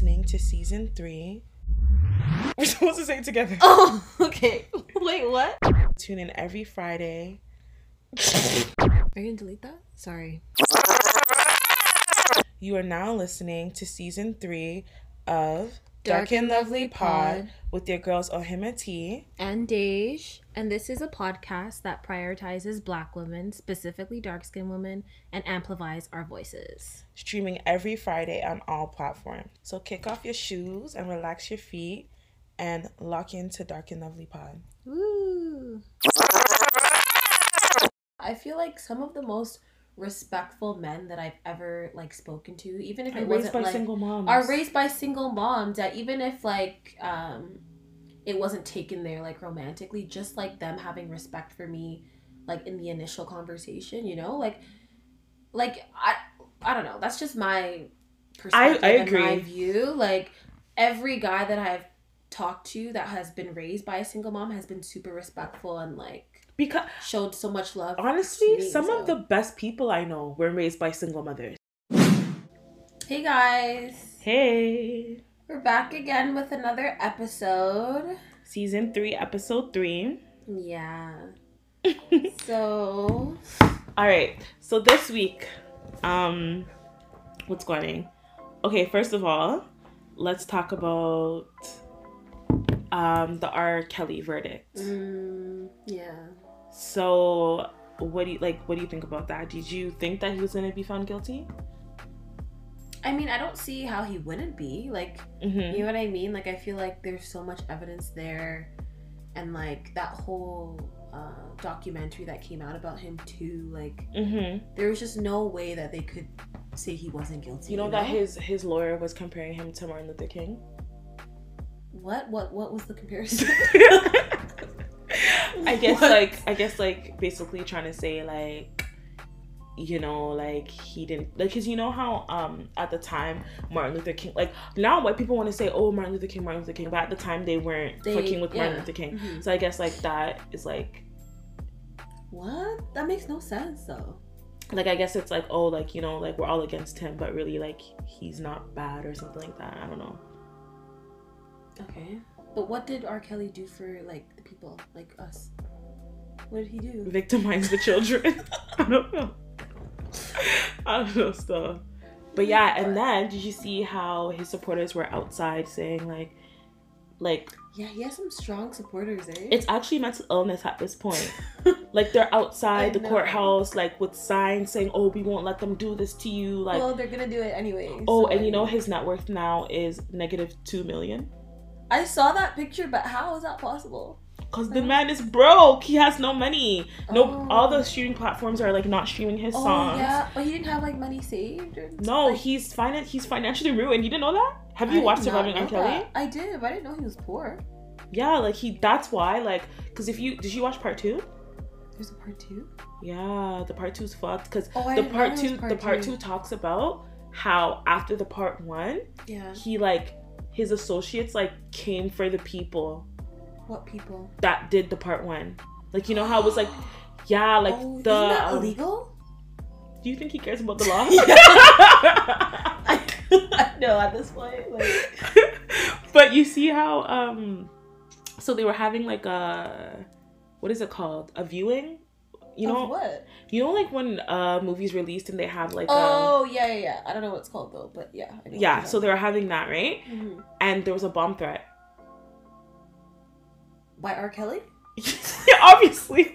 listening to season three. We're supposed to say it together. Oh, okay. Wait, what? Tune in every Friday. Are you gonna delete that? Sorry. You are now listening to season three of Dark and Lovely Pod. with your girls Ohima T. And Dej, and this is a podcast that prioritizes Black women, specifically dark skinned women, and amplifies our voices. streaming every Friday on all platforms. So kick off your shoes and relax your feet and lock into Dark and Lovely Pod. Woo! I feel like some of the most respectful men that I've ever like spoken to, even if it wasn't like moms. are raised by single moms that even if like um it wasn't taken there like romantically just like them having respect for me like in the initial conversation you know like like i i don't know that's just my perspective I and my agree. view like every guy that i've talked to that has been raised by a single mom has been super respectful and like because showed so much love honestly, me, some so. of the best people I know were raised by single mothers. hey guys Hey, we're back again with another episode season three, episode three. Yeah. So All right. So this week, um, what's going? on? Okay, first of all, let's talk about um the R. Kelly verdict. mm, yeah. So, what do you like? What do you think about that? Did you think that he was gonna be found guilty? I mean, I don't see how he wouldn't be. Like, Mm-hmm. you know what I mean? Like I feel like there's so much evidence there and like that whole uh documentary that came out about him too, like Mm-hmm. there was just no way that they could say he wasn't guilty. You know that his his lawyer was comparing him to Martin Luther King. what what what was the comparison? I guess What? like I guess like basically trying to say like you know like he didn't like because you know how um at the time Martin Luther King like now white people want to say oh Martin Luther King Martin Luther King but at the time they weren't They- fucking with Martin. Luther King Mhm. so I guess like that is like What? That makes no sense though. like I guess it's like oh like you know like we're all against him but really like he's not bad or something like that I don't know Okay. But what did R. Kelly do for like the people, like us? What did he do? victimize the children. I don't know. I don't know stuff. But yeah, and then did you see how his supporters were outside saying like like Yeah, he has some strong supporters, eh? it's actually mental illness at this point. Like they're outside the courthouse like with signs saying, "Oh, we won't let them do this to you." Like, well, they're gonna do it anyway. oh, so, and you know his net worth now is negative 2 million I saw that picture, but how is that possible? Cuz the man is broke. He has no money. No Oh. all the oh. streaming platforms are like not streaming his Oh songs. yeah, but he didn't have like money saved. Or No, like, he's finan- he's financially ruined. You didn't know that? Have you did watched Surviving R. Kelly? that. I did, but I didn't know he was poor. Yeah, like he that's why like cuz if you did you watch part 2? There's a part two. Yeah, the part 2's fucked cuz Oh, the part 2 was the part 2 talks about how after the part 1, Yeah. he like his associates like came for the people What people? that did the part 1. Like you know how it was like yeah, like oh, the isn't that um, illegal? Do you think he cares about the law? I know at this point, like. but you see how um so they were having like a what is it called a viewing you Of know what? you know like when uh movies released and they have like Oh yeah, yeah, yeah. I don't know what it's called though, but yeah. I know yeah so they were having that right Mhm. and there was a bomb threat by R. Kelly. yeah, obviously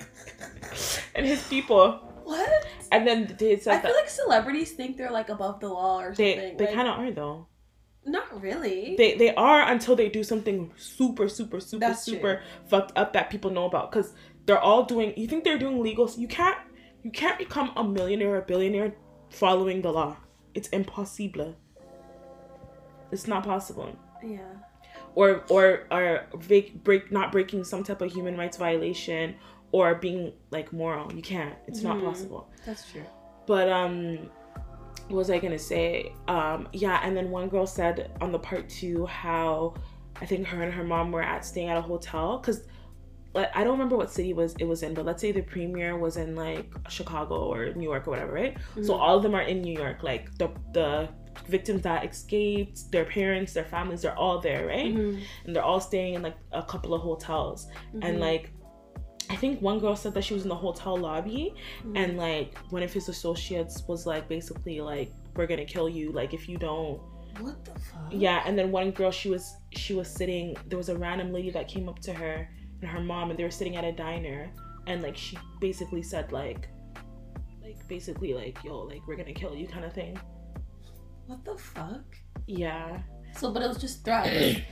and his people What? and then they I said feel like celebrities think they're like above the law or they something. they like, kind of are though not really. they they are until they do something super super super That's super fucked up that people know about because they're all doing you think they're doing legal you can't you can't become a millionaire or a billionaire following the law it's impossible it's not possible yeah. Or or or break, break not breaking some type of human rights violation or being like moral you can't it's not Mhm. possible That's true. but um what was I gonna say? Um yeah, and then one girl said on the part two how I think her and her mom were at staying at a hotel because like I don't remember what city was it was in, but let's say the premiere was in like Chicago or New York or whatever, right? So Mhm. all of them are in New York. Like the the victims that escaped, their parents, their families, they're all there, right? Mhm. And they're all staying in like a couple of hotels. And Mhm. like, I think one girl said that she was in the hotel lobby, Mhm. and like one of his associates was like basically like, "We're gonna kill you. Like if you don't." what the fuck? Yeah. And then one girl, she was she was sitting. There was a random lady that came up to her and her mom, and they were sitting at a diner, and like she basically said like, like basically like, "Yo, like we're gonna kill you," kind of thing. What the fuck? Yeah. So, but it was just threats.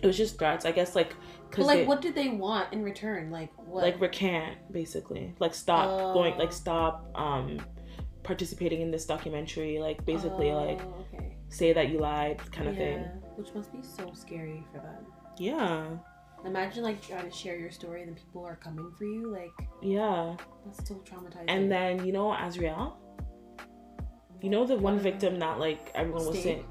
It was just threats, I guess, like but because like, what did they want in return? Like, what? like recant basically like stop going Oh. like stop um participating in this documentary like basically like Oh, okay. say that you lied kind of yeah, thing which must be so scary for them. yeah Imagine like trying to share your story and then people are coming for you. Like yeah that's so traumatizing. and then you know Azriel you know the one victim that like everyone was Stayed? saying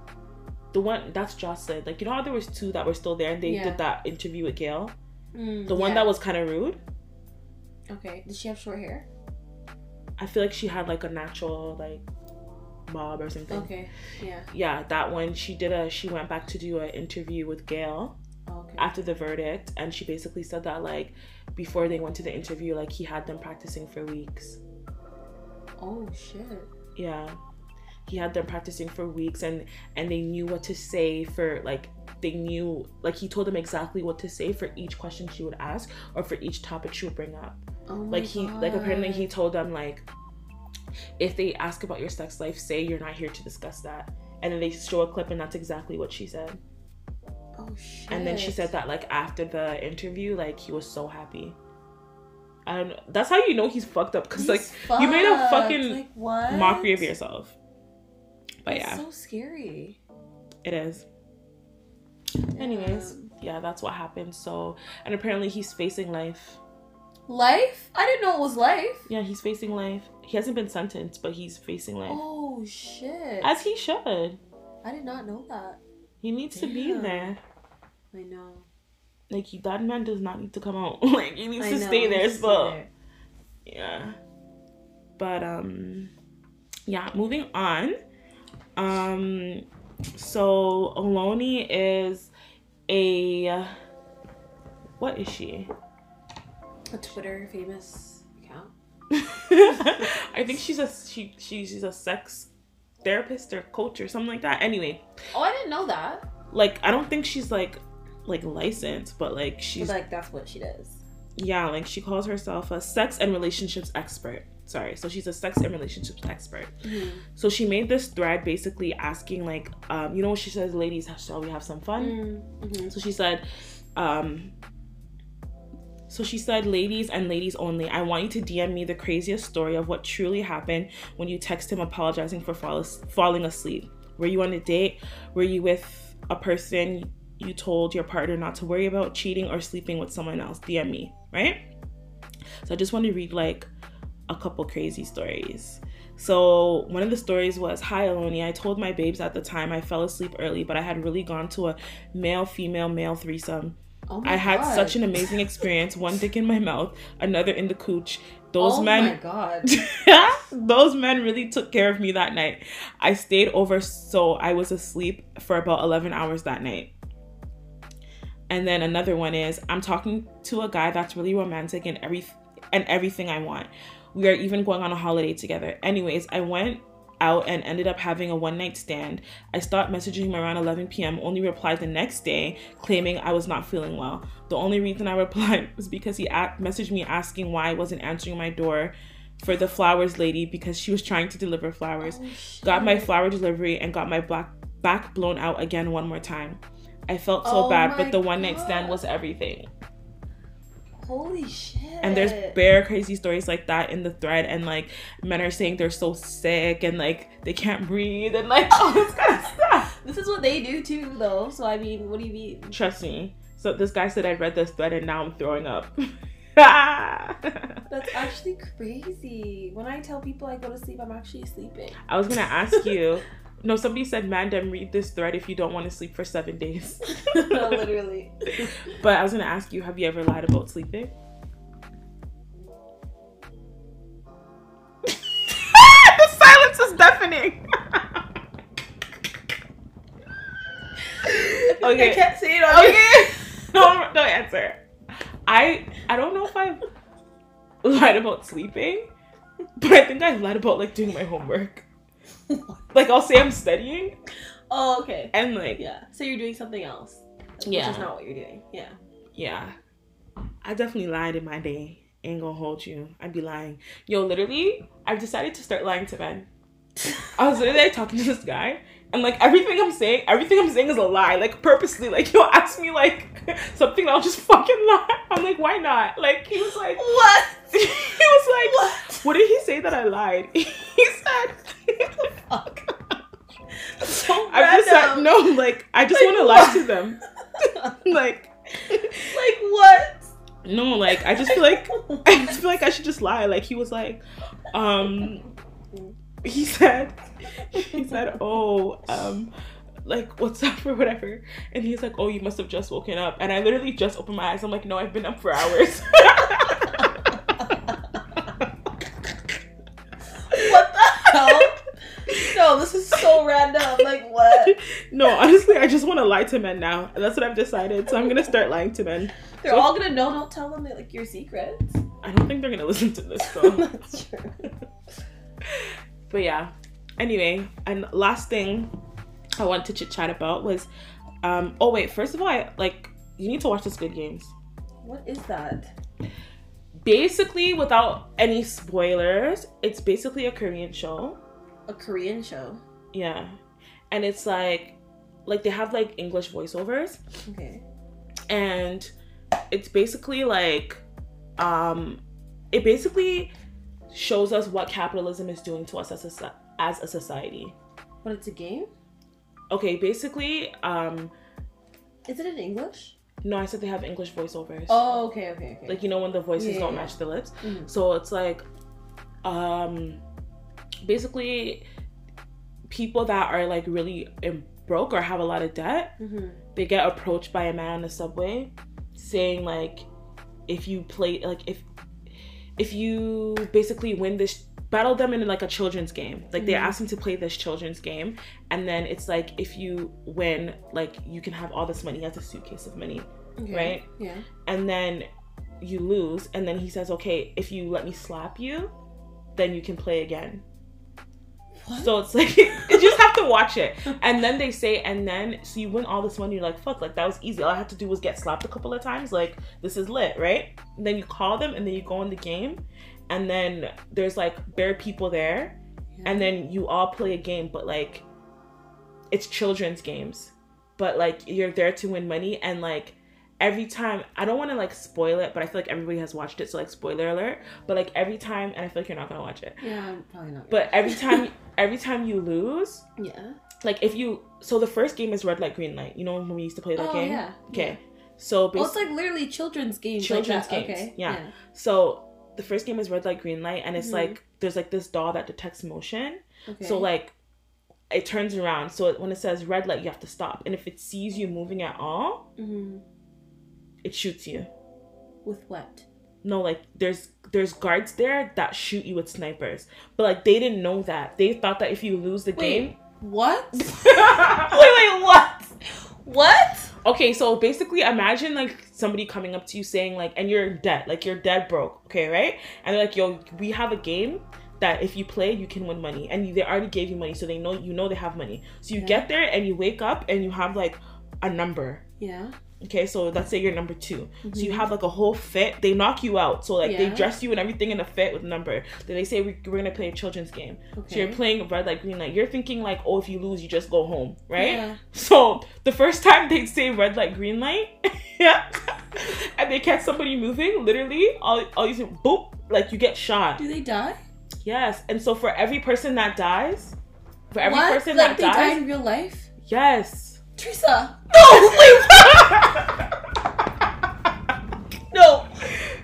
the one that's Joycelyn like you know how there was two that were still there and they Yeah. did that interview with Gayle Mm, the one yeah. that was kind of rude okay. Did she have short hair? I feel like she had like a natural like bob or something Okay. Yeah. yeah that one she did a she went back to do an interview with Gayle Okay. after the verdict and she basically said that like before they went to the interview like he had them practicing for weeks oh shit. yeah he had them practicing for weeks and and they knew what to say for like they knew like he told them exactly what to say for each question she would ask or for each topic she would bring up. Oh like he like apparently he told them like if they ask about your sex life say you're not here to discuss that. And then they show a clip and that's exactly what she said. Oh shit. and then she said that like after the interview like he was so happy. And that's how you know he's fucked up because like He's you made a fucking like, mockery of yourself but yeah so scary. it is anyways yeah that's what happened so and apparently he's facing life life? I didn't know it was life. yeah he's facing life he hasn't been sentenced but he's facing life Oh shit. as he should I did not know that. he needs to be Damn. there I know. like he, that man does not need to come out like he needs I to know, stay there still there. yeah but um yeah moving on um so Oloni is a what is she A Twitter famous account. i think she's a she she's a sex therapist or coach or something like that anyway Oh, I didn't know that. like i don't think she's like like licensed but like she's But like that's what she does. yeah like she calls herself a sex and relationships expert sorry so she's a sex and relationships expert So she made this thread basically asking like, um, you know, she says, "Ladies, shall we have some fun?" Mm-hmm. So she said, um, so she said, "Ladies and ladies only, I want you to DM me the craziest story of what truly happened when you text him apologizing for fall- falling asleep. Were you on a date? Were you with a person you told your partner not to worry about cheating or sleeping with someone else? DM me, right?" So I just want to read like a couple crazy stories. So one of the stories was, "Hi Oloni, I told my babes at the time I fell asleep early, but I had really gone to a male female male threesome. Oh I had God. such an amazing experience. One dick in my mouth, another in the cooch. Those oh men my god. those men really took care of me that night. I stayed over so I was asleep for about 11 hours that night. And then another one is I'm talking to a guy that's really romantic and every and everything I want. We are even going on a holiday together. Anyways, I went out and ended up having a one night stand. I stopped messaging him around 11 p.m., only replied the next day claiming I was not feeling well. The only reason I replied was because he a- messaged me asking why I wasn't answering my door for the flowers lady because she was trying to deliver flowers. Oh. Got my flower delivery and got my black back blown out again one more time. I felt so Oh bad, but the one night stand was everything. Holy shit. And there's bare crazy stories like that in the thread, and like men are saying they're so sick and like they can't breathe and like all this kind of stuff. This is what they do too, though. So I mean, what do you mean? Trust me. So this guy said I read this thread and now I'm throwing up. That's actually crazy. When I tell people I go to sleep, I'm actually sleeping. I was gonna ask you. No, somebody said, "Mandem, read this thread if you don't want to sleep for seven days." Literally. But I was gonna ask you, have you ever lied about sleeping? the silence is deafening. Okay. I can't say it on. Okay. no, no answer. I I don't know if I've lied about sleeping, but I think I've lied about like doing my homework. Like I'll say I'm studying Oh, okay. and like Yeah. So you're doing something else. Which Yeah. is not what you're doing. Yeah. yeah. I definitely lied in my day. Ain't gonna hold you. I'd be lying. Yo, literally, I've decided to start lying to men. I was literally like, talking to this guy, and like everything I'm saying, everything I'm saying is a lie. Like purposely, like he'll ask me like something, and I'll just fucking lie. I'm like, why not? Like he was like, What? he was like, What? what did he say that I lied? he said, Fuck. so I just random. no. Like I just Like, want to lie to them. like like what? no, like I just feel like I just feel like I should just lie. Like he was like, um, he said, he said, oh, um, like what's up or whatever, and he's like, oh, you must have just woken up, and I literally just opened my eyes. I'm like, no, I've been up for hours. No, this is so random. Like what? no, honestly, I just want to lie to men now, and that's what I've decided. So I'm gonna start lying to men. They're So- all gonna know. Don't tell them like your secrets. I don't think they're gonna listen to this though. That's true. But yeah. Anyway, and last thing I want to chit chat about was, um. Oh wait, first of all, I like you need to watch the Squid Games. What is that? Basically, without any spoilers, it's basically a Korean show. A Korean show. Yeah, and it's like, like they have like English voiceovers, Okay. and it's basically like, um, it basically shows us what capitalism is doing to us as a as a society. But it's a game. Okay, basically, um, Is it in English? no, I said they have English voiceovers. Oh, okay, okay, okay. Like you know when the voices Yeah, don't yeah. match the lips. Mhm. So it's like, um, basically, people that are like really in- broke or have a lot of debt, Mhm. they get approached by a man on the subway, saying like, if you play like if if you basically win this battle them in like a children's game like they Mhm. ask them to play this children's game and then it's like if you win like you can have all this money he has a suitcase of money Okay. right? Yeah. and then you lose and then he says okay if you let me slap you then you can play again What? so it's like you just have to watch it. And then they say and then so you win all this money you're like fuck like that was easy. All i had to do was get slapped a couple of times like this is lit right? And then you call them and then you go in the game and then there's like bare people there and then you all play a game but like it's children's games. But like you're there to win money and like every time i don't want to like spoil it but i feel like everybody has watched it so like spoiler alert but like every time and i feel like you're not gonna watch it Yeah, I'm probably not. but every time every time you lose yeah. like if you so the first game is red light green light you know when we used to play that oh game yeah. okay so Well, it's like literally children's games. Children's like games, Okay. yeah. so the first game is red light green light and it's Mhm. like there's like this doll that detects motion Okay. so like it turns around so when it says red light you have to stop and if it sees you moving at all hmm it shoots you With what? no like there's there's guards there that shoot you with snipers but like they didn't know that they thought that if you lose the Wait. What? wait, wait, what? What? okay so basically imagine like somebody coming up to you saying like and you're dead like you're dead broke okay right and they're like yo we have a game that if you play you can win money and they already gave you money so they know you know they have money so you Yeah. get there and you wake up and you have like a number Yeah. Okay so let's say you're number 2 so you Mhm. have like a whole fit they knock you out so like they dress you and everything in a fit with number then they say we, we're gonna play a children's game Okay. so you're playing red light green light you're thinking like oh if you lose you just go home right Yeah. so the first time they say red light, green light, yeah, and they catch somebody moving, literally, all all you see, boop, like you get shot. Do they die? Yes, and so for every person that dies, for every what? person like that they dies, die in real life? yes. Teresa. No, no,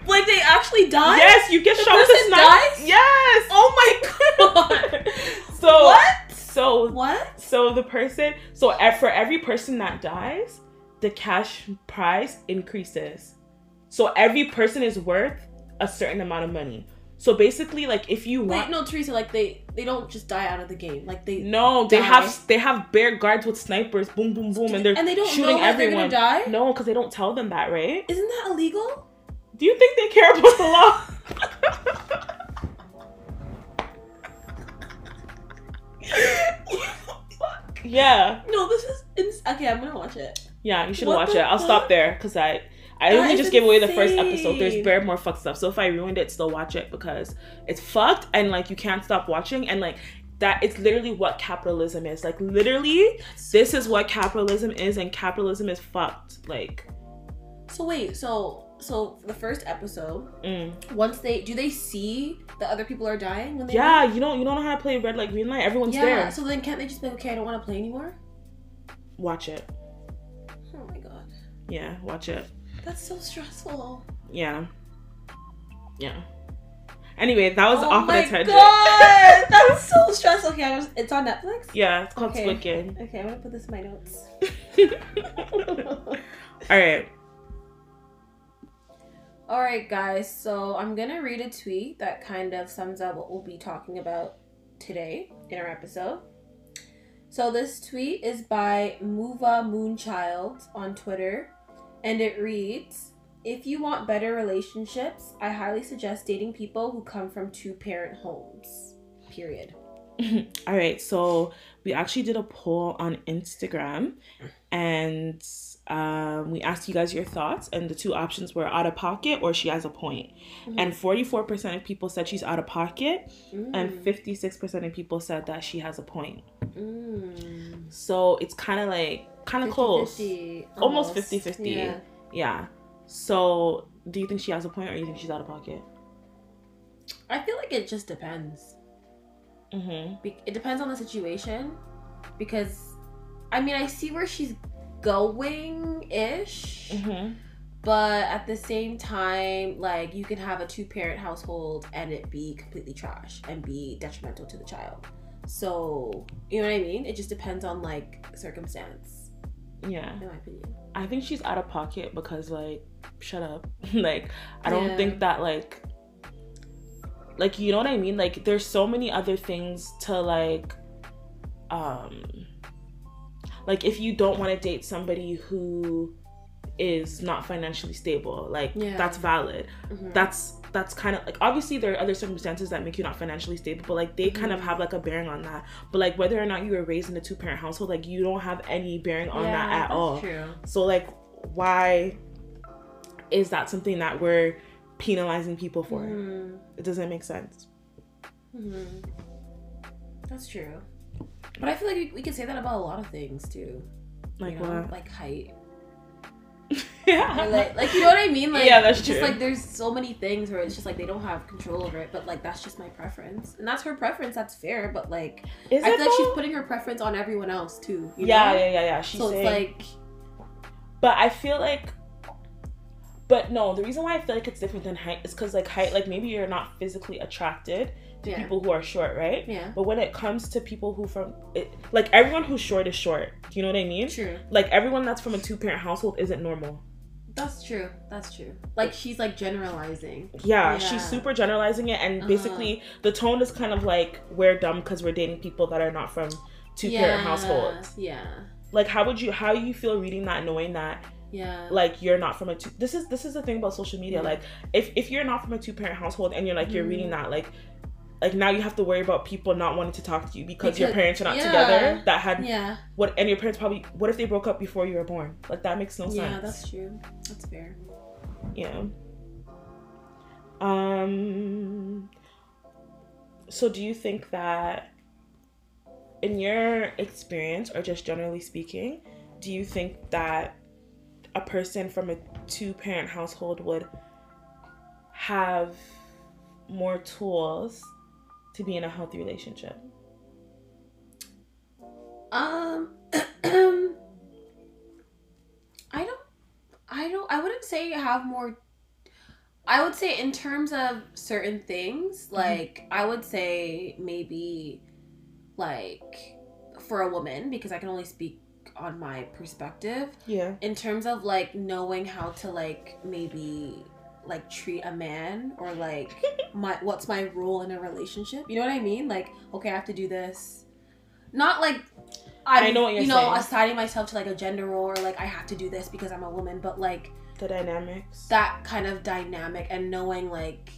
like they actually die? yes, you get The shot with a sniper. dies? Yes. Oh my god. So what? so What? so the person so for every person that dies, the cash prize increases. So every person is worth a certain amount of money. So basically, like if you want, Wait, no, Teresa, like they they don't just die out of the game. Like they no, they die. have they have bare guards with snipers, boom, boom, boom, and they're and they don't shooting know everyone. they're gonna die. No, because they don't tell them that, right? Isn't that illegal? Do you think they care about the law? yeah, No, this is ins- okay. I'm gonna watch it. yeah, you should What watch the it. I'll stop there because I I That only just gave away the first episode. There's bare more fucked stuff. So if I ruined it, still watch it because it's fucked and like you can't stop watching and like that it's literally what capitalism is. Like literally, this is what capitalism is, and capitalism is fucked. Like, So wait, so so the first episode, mm. once they do they see that other people are dying when they yeah, you don't you don't know how to play red light green light. Everyone's yeah. there. Yeah, so then can't they just be like, okay, I don't want to play anymore? Watch it. Oh my god, Yeah, watch it. That's so stressful. Yeah. Yeah. Anyway, that was oh off on my a tangent. god, that's so stressful. Okay, I was, it's on Netflix. Yeah, it's called Okay. Squid Game. Okay, I'm gonna put this in my notes. All right. All right, guys. So I'm gonna read a tweet that kind of sums up what we'll be talking about today in our episode. So this tweet is by Muva Moonchild on Twitter, and it reads: If you want better relationships, I highly suggest dating people who come from two-parent homes. Period. All right. So we actually did a poll on Instagram and um, we asked you guys your thoughts, and the two options were out of pocket or she has a point. Mhm. And 44% of people said she's out of pocket, and Mm. 56% of people said that she has a point. Mm. So it's kind of like, kind of close. 50-50, Almost 50-50. Yeah. Yeah. So do you think she has a point or you think she's out of pocket? I feel like it just depends. Mm-hmm. Be- it depends on the situation because I mean I see where she's going ish Mm-hmm. but at the same time like you can have a two parent household and it be completely trash and be detrimental to the child so you know what I mean it just depends on like circumstance Yeah. in my opinion I think she's out of pocket because like shut up. like I don't Yeah. think that like like you know what I mean? Like there's so many other things to like um like if you don't want to date somebody who is not financially stable, like Yeah. that's valid. Mhm. That's that's kind of like obviously there are other circumstances that make you not financially stable, but like they kind of Mhm. have like a bearing on that. But like whether or not you were raised in a two parent household, like you don't have any bearing on Yeah, that at that's all. true So like why is that something that we're penalizing people for? Mhm. It doesn't make sense. Mhm. that's true but I feel like we, we can say that about a lot of things too Like you know? what? like height yeah. or like, like you know what I mean? Like Yeah, that's it's just true. like there's so many things where it's just like they don't have control over it, but like that's just my preference, and that's her preference. That's fair, but like is I feel like she's putting her preference on everyone else too. yeah, know? yeah, yeah, yeah. She's so saying, it's like but I feel like, but no, the reason why I feel like it's different than height is because like height, like maybe you're not physically attracted to yeah, people who are short, right? yeah, But when it comes to people who from it, like everyone who's short is short. Do you know what I mean? true. Like everyone that's from a two parent household isn't normal. That's true. That's true. Like she's like generalizing. Yeah, Yeah. she's super generalizing it, and Uh-huh. basically the tone is kind of like we're dumb because we're dating people that are not from two parent Yeah, households. Yeah, Like, how would you how you feel reading that, knowing that yeah, like you're not from a two? This is this is the thing about social media. Yeah. Like, if if you're not from a two parent household and you're like you're Mhm. reading that, like. Like now you have to worry about people not wanting to talk to you because, your parents are not yeah. together. That had yeah, what and your parents probably what if they broke up before you were born? Like that makes no sense. yeah. That's true. That's fair. Yeah. Um so do you think that in your experience or just generally speaking, do you think that a person from a two parent household would have more tools to be in a healthy relationship? Um, I don't, I don't, I wouldn't say you have more. I would say in terms of certain things, like I would say maybe, like, for a woman because I can only speak on my perspective. Yeah. In terms of like knowing how to like maybe like treat a man or like my what's my role in a relationship. You know what I mean? Like, okay, I have to do this. Not like I'm, I know what you're you know, saying. assigning myself to like a gender role or like I have to do this because I'm a woman, but like The dynamics. that kind of dynamic and knowing like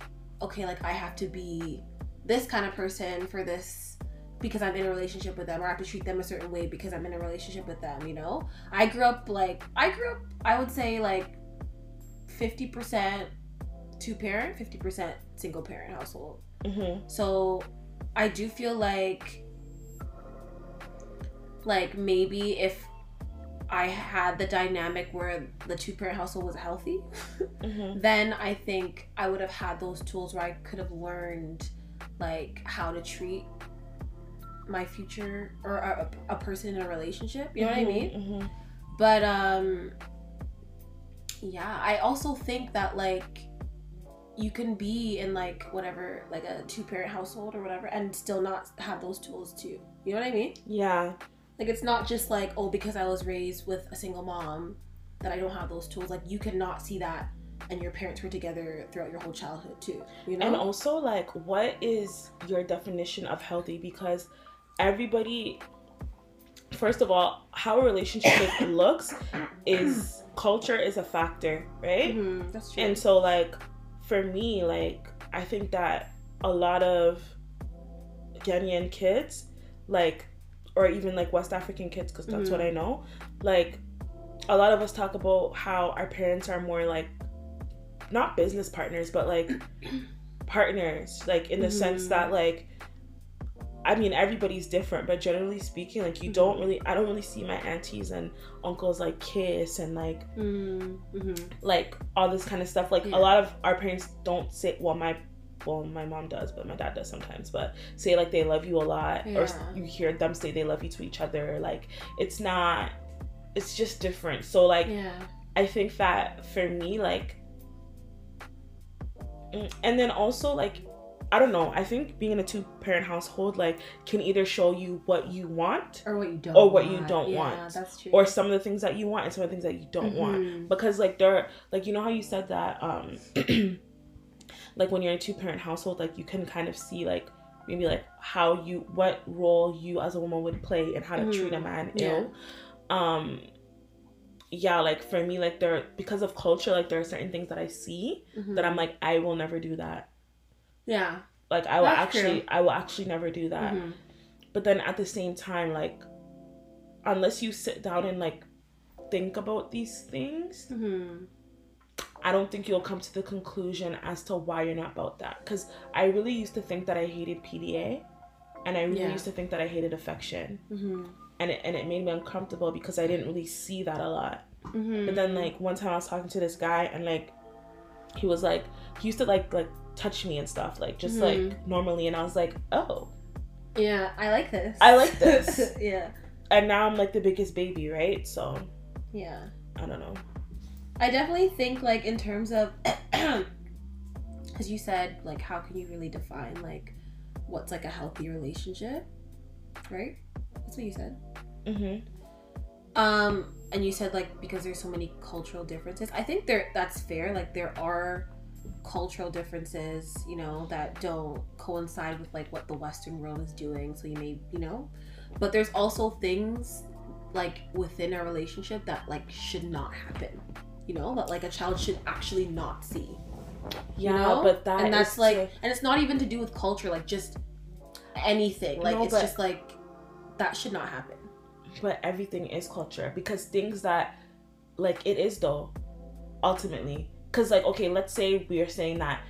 okay like i have to be this kind of person for this because i'm in a relationship with them or i have to treat them a certain way because i'm in a relationship with them you know i grew up like i grew up i would say like 50% two parent 50% single parent household. Hmm so I do feel like like maybe if I had the dynamic where the two parent household was healthy, hmm then I think I would have had those tools where I could have learned like how to treat my future or a, a person in a relationship. You know what I mean? hmm But um yeah, I also think that like you can be in like whatever like a two parent household or whatever and still not have those tools too. You know what I mean? Yeah. Like it's not just like oh because I was raised with a single mom that I don't have those tools. Like you cannot see that and your parents were together throughout your whole childhood too. You know? And also, like, what is your definition of healthy? Because everybody, first of all, how a relationship looks is culture is a factor, right? Mhm, that's true. And so, like, for me, like, I think that a lot of Ghanaian kids, like, or even like West African kids, because that's what I know, like, a lot of us talk about how our parents are more like, not business partners, but like partners, like, in the sense Mhm. that, like, I mean, everybody's different, but generally speaking, like, you don't really, I don't really see my aunties and uncles like kiss and like, mm mhm. like all this kind of stuff. Like Yeah. a lot of our parents don't say, well, my well, my mom does, but my dad does sometimes. But say like they love you a lot, or you hear them say they love you to each other. Like it's not, it's just different. So like Yeah. I think that for me, like, mm, and then also like. I don't know. I think being in a two parent household like can either show you what you want Or what you don't Or what you don't yeah, want. That's true. or some of the things that you want and some of the things that you don't want Mhm. because like there like you know how you said that um like when you're in a two parent household like you can kind of see like maybe like how you what role you as a woman would play and how to treat a Mhm. man Yeah. ill um yeah like for me like there because of culture like there are certain things that i see Mhm. that i'm like i will never do that Yeah. like i will That's actually true. i will actually never do that Mhm. but then at the same time like unless you sit down and like think about these things Mhm. i don't think you'll come to the conclusion as to why you're not about that because i really used to think that i hated pda and i really Yeah. used to think that i hated affection Mhm. and it, and it made me uncomfortable because i didn't really see that a lot Mhm. but then like one time i was talking to this guy and like he was like he used to like like touch me and stuff like just Mhm. like normally and i was like oh Yeah, I like this. I like this. yeah. and now i'm like the biggest baby right so Yeah. i don't know I definitely think like in terms of because you said like how can you really define like what's like a healthy relationship, right? That's what you said. mm-hmm. Um, and you said like because there's so many cultural differences. I think there that's fair. Like there are cultural differences, you know, that don't coincide with like what the Western world is doing. So you may, you know, but there's also things like within a relationship that like should not happen. You know, that like a child should actually not see. yeah you know? but that and that's like, to- and it's not even to do with culture. Like just anything. Like No, it's but- just like that should not happen. But everything is culture because things that like it is though ultimately because like okay let's say we are saying that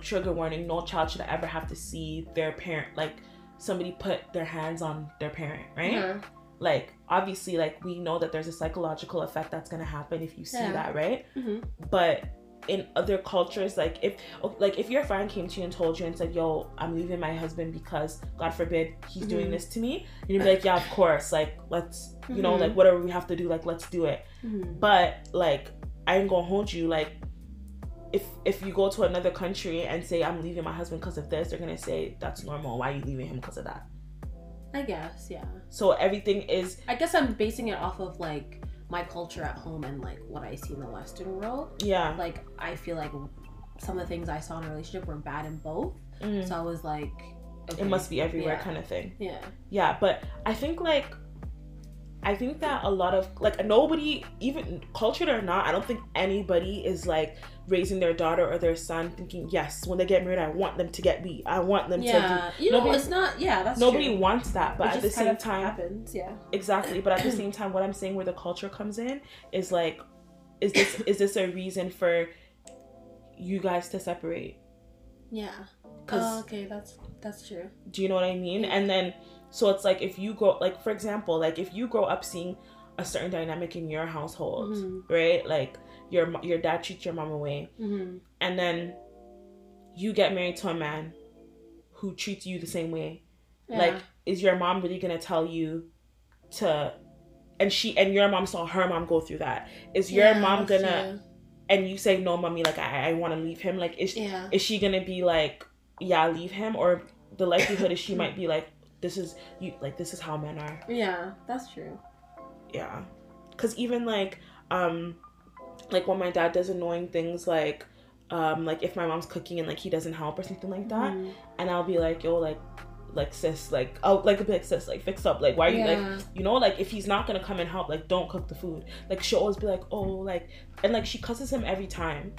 trigger warning no child should ever have to see their parent like somebody put their hands on their parent right Yeah. like obviously like we know that there's a psychological effect that's gonna happen if you see Yeah. that right Mhm. but in other cultures like if like if your friend came to you and told you and said yo i'm leaving my husband because god forbid he's doing Mhm. this to me you'd be like yeah of course like let's you know Mhm. like whatever we have to do like let's do it Mhm. but like i ain't gonna hold you like if if you go to another country and say i'm leaving my husband because of this they're gonna say that's normal why are you leaving him because of that I guess, yeah. so everything is I guess I'm basing it off of like my culture at home and like what I see in the Western world. yeah Like I feel like some of the things I saw in a relationship were bad in both. Mm. So I was like, okay, it must be everywhere yeah. kind of thing. Yeah. Yeah, but I think like I think that a lot of like nobody, even cultured or not, I don't think anybody is like raising their daughter or their son thinking, yes, when they get married, I want them to get beat. I want them Yeah. You know, nobody- it's not. Yeah, that's to. Nobody true. wants that, but It at the same time, happens. Yeah. exactly. But at the same time, what I'm saying, where the culture comes in, is like, is this is this a reason for you guys to separate? Yeah. Oh, okay, that's that's true. Do you know what I mean? Yeah. And then, so it's like if you grow, like for example, like if you grow up seeing a certain dynamic in your household, Mhm. right? Like your your dad treats your mom away, Mm-hmm. and then you get married to a man who treats you the same way. Like, is your mom really gonna tell you to? And she and your mom saw her mom go through that. Is your mom gonna? And you say no, mommy. Like I, I want to leave him. Like is Yeah. is she gonna be like yeah leave him or the likelihood is she might be like this is you like this is how men are Yeah, that's true. yeah because even like um like when my dad does annoying things like um like if my mom's cooking and like he doesn't help or something like that Mhm. and i'll be like yo like like sis like oh like a bit sis like fix up like why are you like you know like if he's not gonna come and help like don't cook the food like she'll always be like oh like and like she cusses him every time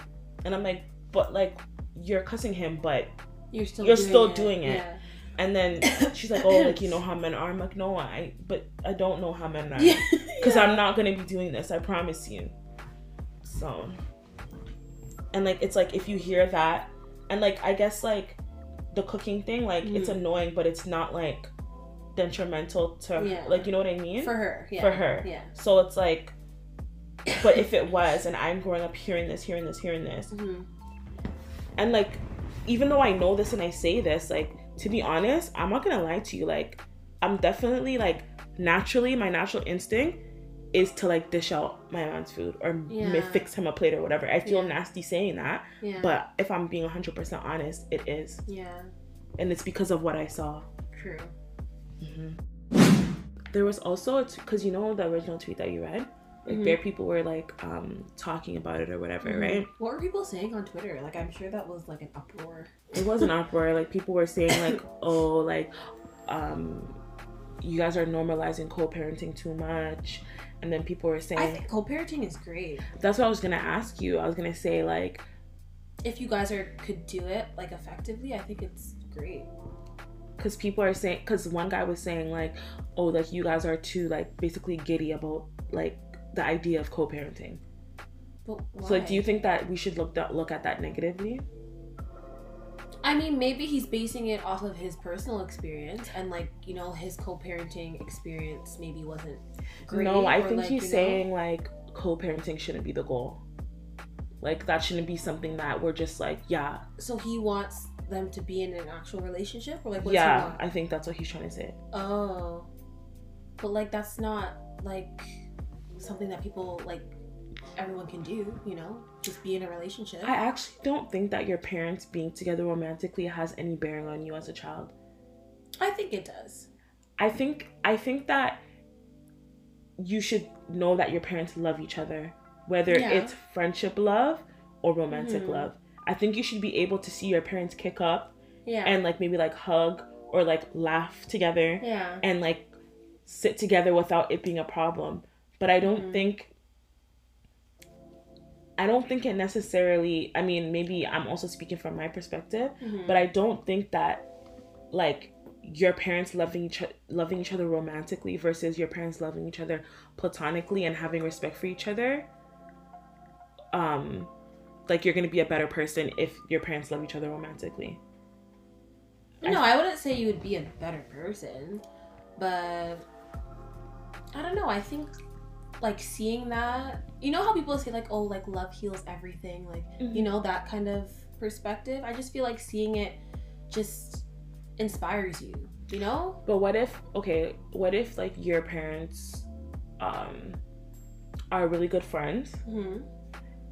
and i'm like but like you're cussing him but You're still You're doing still it. doing it. Yeah. And then she's like, "Oh, like you know how men are." I'm like, "No, I, but I don't know how men are because Yeah. I'm not gonna be doing this. I promise you." So, and like it's like if you hear that, and like I guess like the cooking thing, like it's Mhm. annoying, but it's not like detrimental to Yeah. like you know what I mean for her. Yeah. For her. Yeah. So it's like, but if it was, and I'm growing up hearing this, hearing this, hearing this, hmm and like even though i know this and i say this like to be honest i'm not gonna lie to you like i'm definitely like naturally my natural instinct is to like dish out my man's food or Yeah. fix him a plate or whatever i feel Yeah. nasty saying that Yeah. but if i'm being 100% honest it is yeah. and it's because of what i saw True. Mm-hmm. there was also because you know the original tweet that you read like Mhm. bare people were like um talking about it or whatever Mhm. right What were people saying on Twitter? Like, I'm sure that was like an uproar. it was an uproar like people were saying like oh like um you guys are normalizing co-parenting too much and then people were saying I think co-parenting is great. that's what i was gonna ask you i was gonna say like If you guys are could do it like effectively, I think it's great. because people are saying because one guy was saying like oh like you guys are too like basically giddy about like the idea of co-parenting. But why? so like do you think that we should look that look at that negatively? I mean, maybe he's basing it off of his personal experience and like you know his co-parenting experience maybe wasn't great. no i think like, he's you know- saying like co-parenting shouldn't be the goal. Like that shouldn't be something that we're just like yeah. So he wants them to be in an actual relationship, or like yeah i think that's what he's trying to say. Oh, but like that's not like something that people like everyone can do. You know, just be in a relationship. I actually don't think that your parents being together romantically has any bearing on you as a child. I think it does. I think I think that you should know that your parents love each other, whether Yeah. it's friendship love or romantic Mhm. love. I think you should be able to see your parents kick up Yeah. and like maybe like hug or like laugh together yeah. and like sit together without it being a problem. But I don't Mhm. think I don't think it necessarily I mean maybe I'm also speaking from my perspective, Mhm. but I don't think that like your parents loving each loving each other romantically versus your parents loving each other platonically and having respect for each other um like you're going to be a better person if your parents love each other romantically. No, I wouldn't say you would be a better person, but I don't know. I think like seeing that, you know how people say like, "Oh, like love heals everything," like you know that kind of perspective. I just feel like seeing it just inspires you. You know? But what if okay, what if like your parents um are really good friends hmm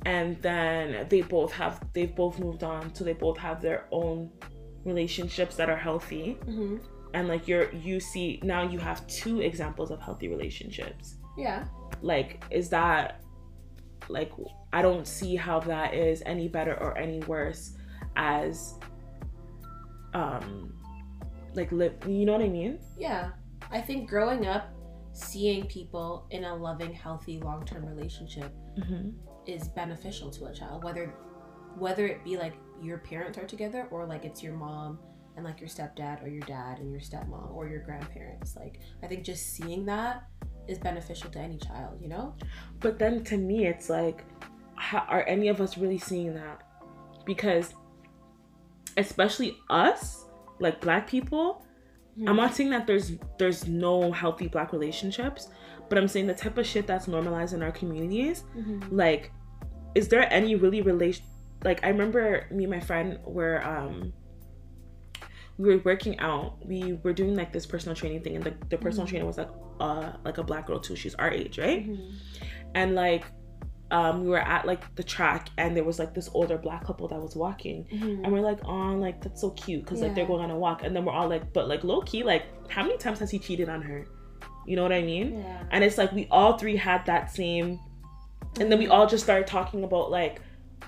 and then they both have they've both moved on so they both have their own relationships that are healthy hmm and like you're you see now you have two examples of healthy relationships Yeah. Like is that like I don't see how that is any better or any worse as um like live you know what I mean? Yeah. I think growing up, seeing people in a loving, healthy, long term relationship Mm-hmm. is beneficial to a child, whether whether it be like your parents are together or like it's your mom and like your stepdad or your dad and your stepmom or your grandparents. Like I think just seeing that is beneficial to any child, you know? But then to me, it's like, how, are any of us really seeing that? Because, especially us, like black people, I'm not saying that there's there's no healthy black relationships, but I'm saying the type of shit that's normalized in our communities, Mm-hmm. like, is there any really relation? Like, I remember me and my friend were um we were working out. We were doing like this personal training thing, and the, the personal Mhm. trainer was like uh like a black girl too. She's our age, right? Mm-hmm. and like um we were at like the track and there was like this older black couple that was walking Mm-hmm. and we're like oh like that's so cute because like they're going on a walk and then we're all like but like low key like how many times has he cheated on her you know what i mean Yeah. and it's like we all three had that same and then we Mhm. all just started talking about like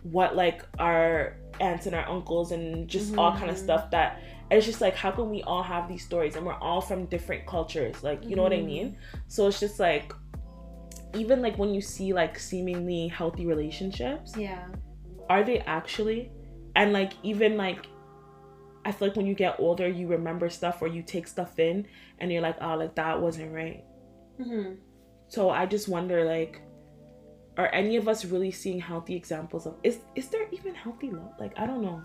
what like our aunts and our uncles and just all kind of Mhm. stuff that and it's just like how can we all have these stories and we're all from different cultures like you know what i Mhm. mean so it's just like even like when you see like seemingly healthy relationships Yeah. are they actually and like even like i feel like when you get older you remember stuff or you take stuff in and you're like oh like that wasn't right Mm-hmm. so i just wonder like are any of us really seeing healthy examples of is is there even healthy love like i don't know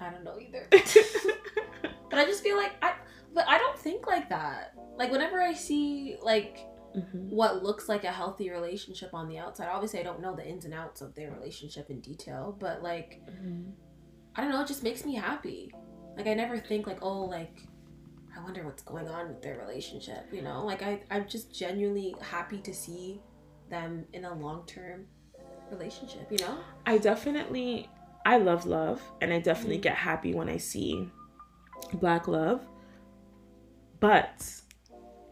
I don't know either. but I just feel like I but I don't think like that. Like whenever I see like Mhm. what looks like a healthy relationship on the outside, obviously I don't know the ins and outs of their relationship in detail, but like Mhm. I don't know, it just makes me happy. Like I never think like, oh like I wonder what's going on with their relationship, you know? Like I I'm just genuinely happy to see them in a long-term relationship, you know? I definitely I love love and I definitely Mhm. get happy when I see black love. But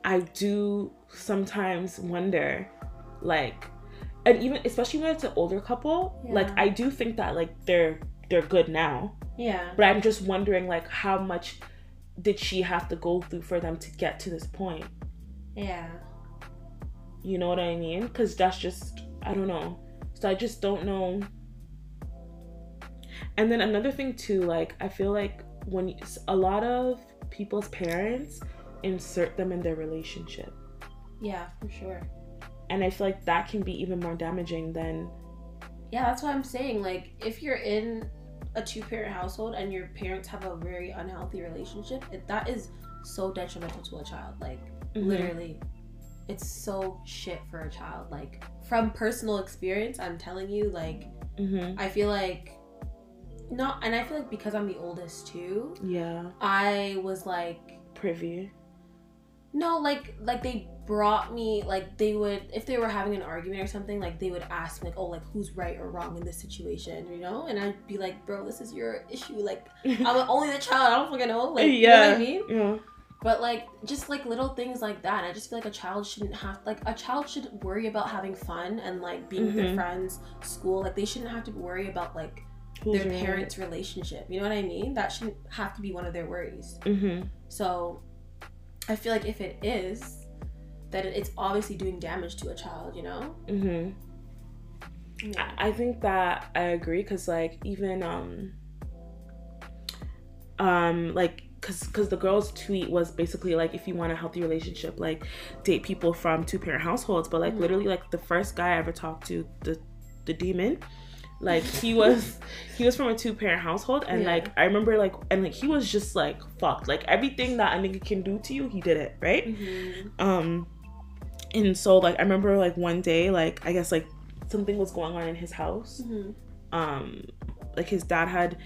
I do sometimes wonder like and even especially when it's an older couple, like I do think that like they're they're good now. Yeah. But I'm just wondering like how much did she have to go through for them to get to this point? Yeah. You know what I mean? Because that's just, I don't know. So I just don't know. And then another thing, too, like, I feel like when you- a lot of people's parents insert them in their relationship. Yeah, for sure. And I feel like that can be even more damaging than, Yeah, that's what I'm saying. Like, if you're in a two parent household and your parents have a very unhealthy relationship, it, that is so detrimental to a child. Like, Mm-hmm. literally, it's so shit for a child. Like, from personal experience, I'm telling you, like, hmm I feel like, not, and I feel like because I'm the oldest too, yeah, I was like, privy. No, like like they brought me like they would if they were having an argument or something like they would ask me like oh like who's right or wrong in this situation you know and I'd be like bro this is your issue like I'm only the child I don't fucking know like you know what I mean Yeah. but like just like little things like that I just feel like a child shouldn't have like a child should worry about having fun and like being with their Mhm. friends school like they shouldn't have to worry about like their parents relationship you know what I mean that shouldn't have to be one of their worries Mm-hmm. so I feel like if it is, that it's obviously doing damage to a child, you know? Mm-hmm. Yeah. I think that I agree because like even um um like because because the girl's tweet was basically like if you want a healthy relationship like date people from two parent households but like Mhm. literally like the first guy I ever talked to the the demon like he was he was from a two parent household and Yeah. like I remember like and like he was just like fucked like everything that a nigga can do to you he did it right Mhm. um and so like i remember like one day like i guess like something was going on in his house Mhm. um like his dad had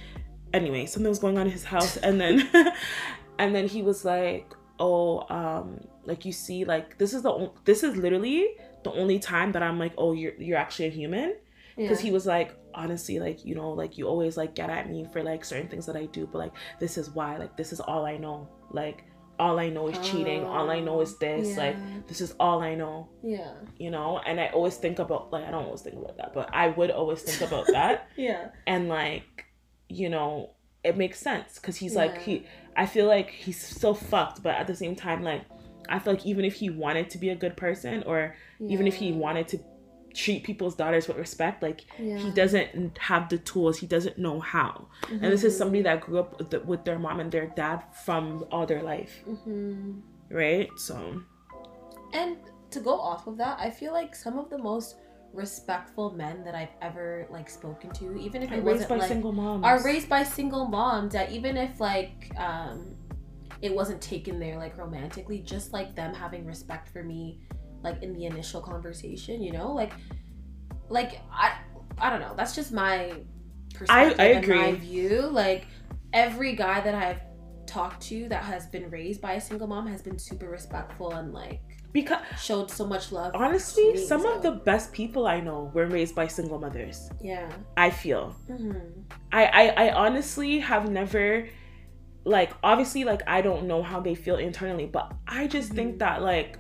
anyway something was going on in his house and then and then he was like oh um like you see like this is the on- this is literally the only time that i'm like oh you're you're actually a human because Yeah. he was like honestly like you know like you always like get at me for like certain things that i do but like this is why like this is all i know like all I know is cheating. All I know is this. Oh, yeah. Like this is all I know. Yeah. You know. And I always think about like I don't always think about that, but I would always think about that. Yeah. And like, you know, it makes sense because he's like he. I feel like he's so fucked, but at the same time, like I feel like even if he wanted to be a good person, or even if he wanted to treat people's daughters with respect, like Yeah. he doesn't have the tools he doesn't know how. And this is somebody that grew up with, the, with their mom and their dad from all their life. Hmm right? So. And to go off of that, I feel like some of the most respectful men that I've ever like spoken to, even if it raised wasn't by like single moms. are raised by single moms that even if like um it wasn't taken there like romantically just like them having respect for me like in the initial conversation you know? Like like i i don't know. That's just my perspective I and my agree. view. Like every guy that i've talked to that has been raised by a single mom has been super respectful and like because showed so much love honestly me, some so- of the best people i know were raised by single mothers. Yeah. I feel. Hmm I, I i honestly have never like obviously like i don't know how they feel internally but i just Mhm. think that like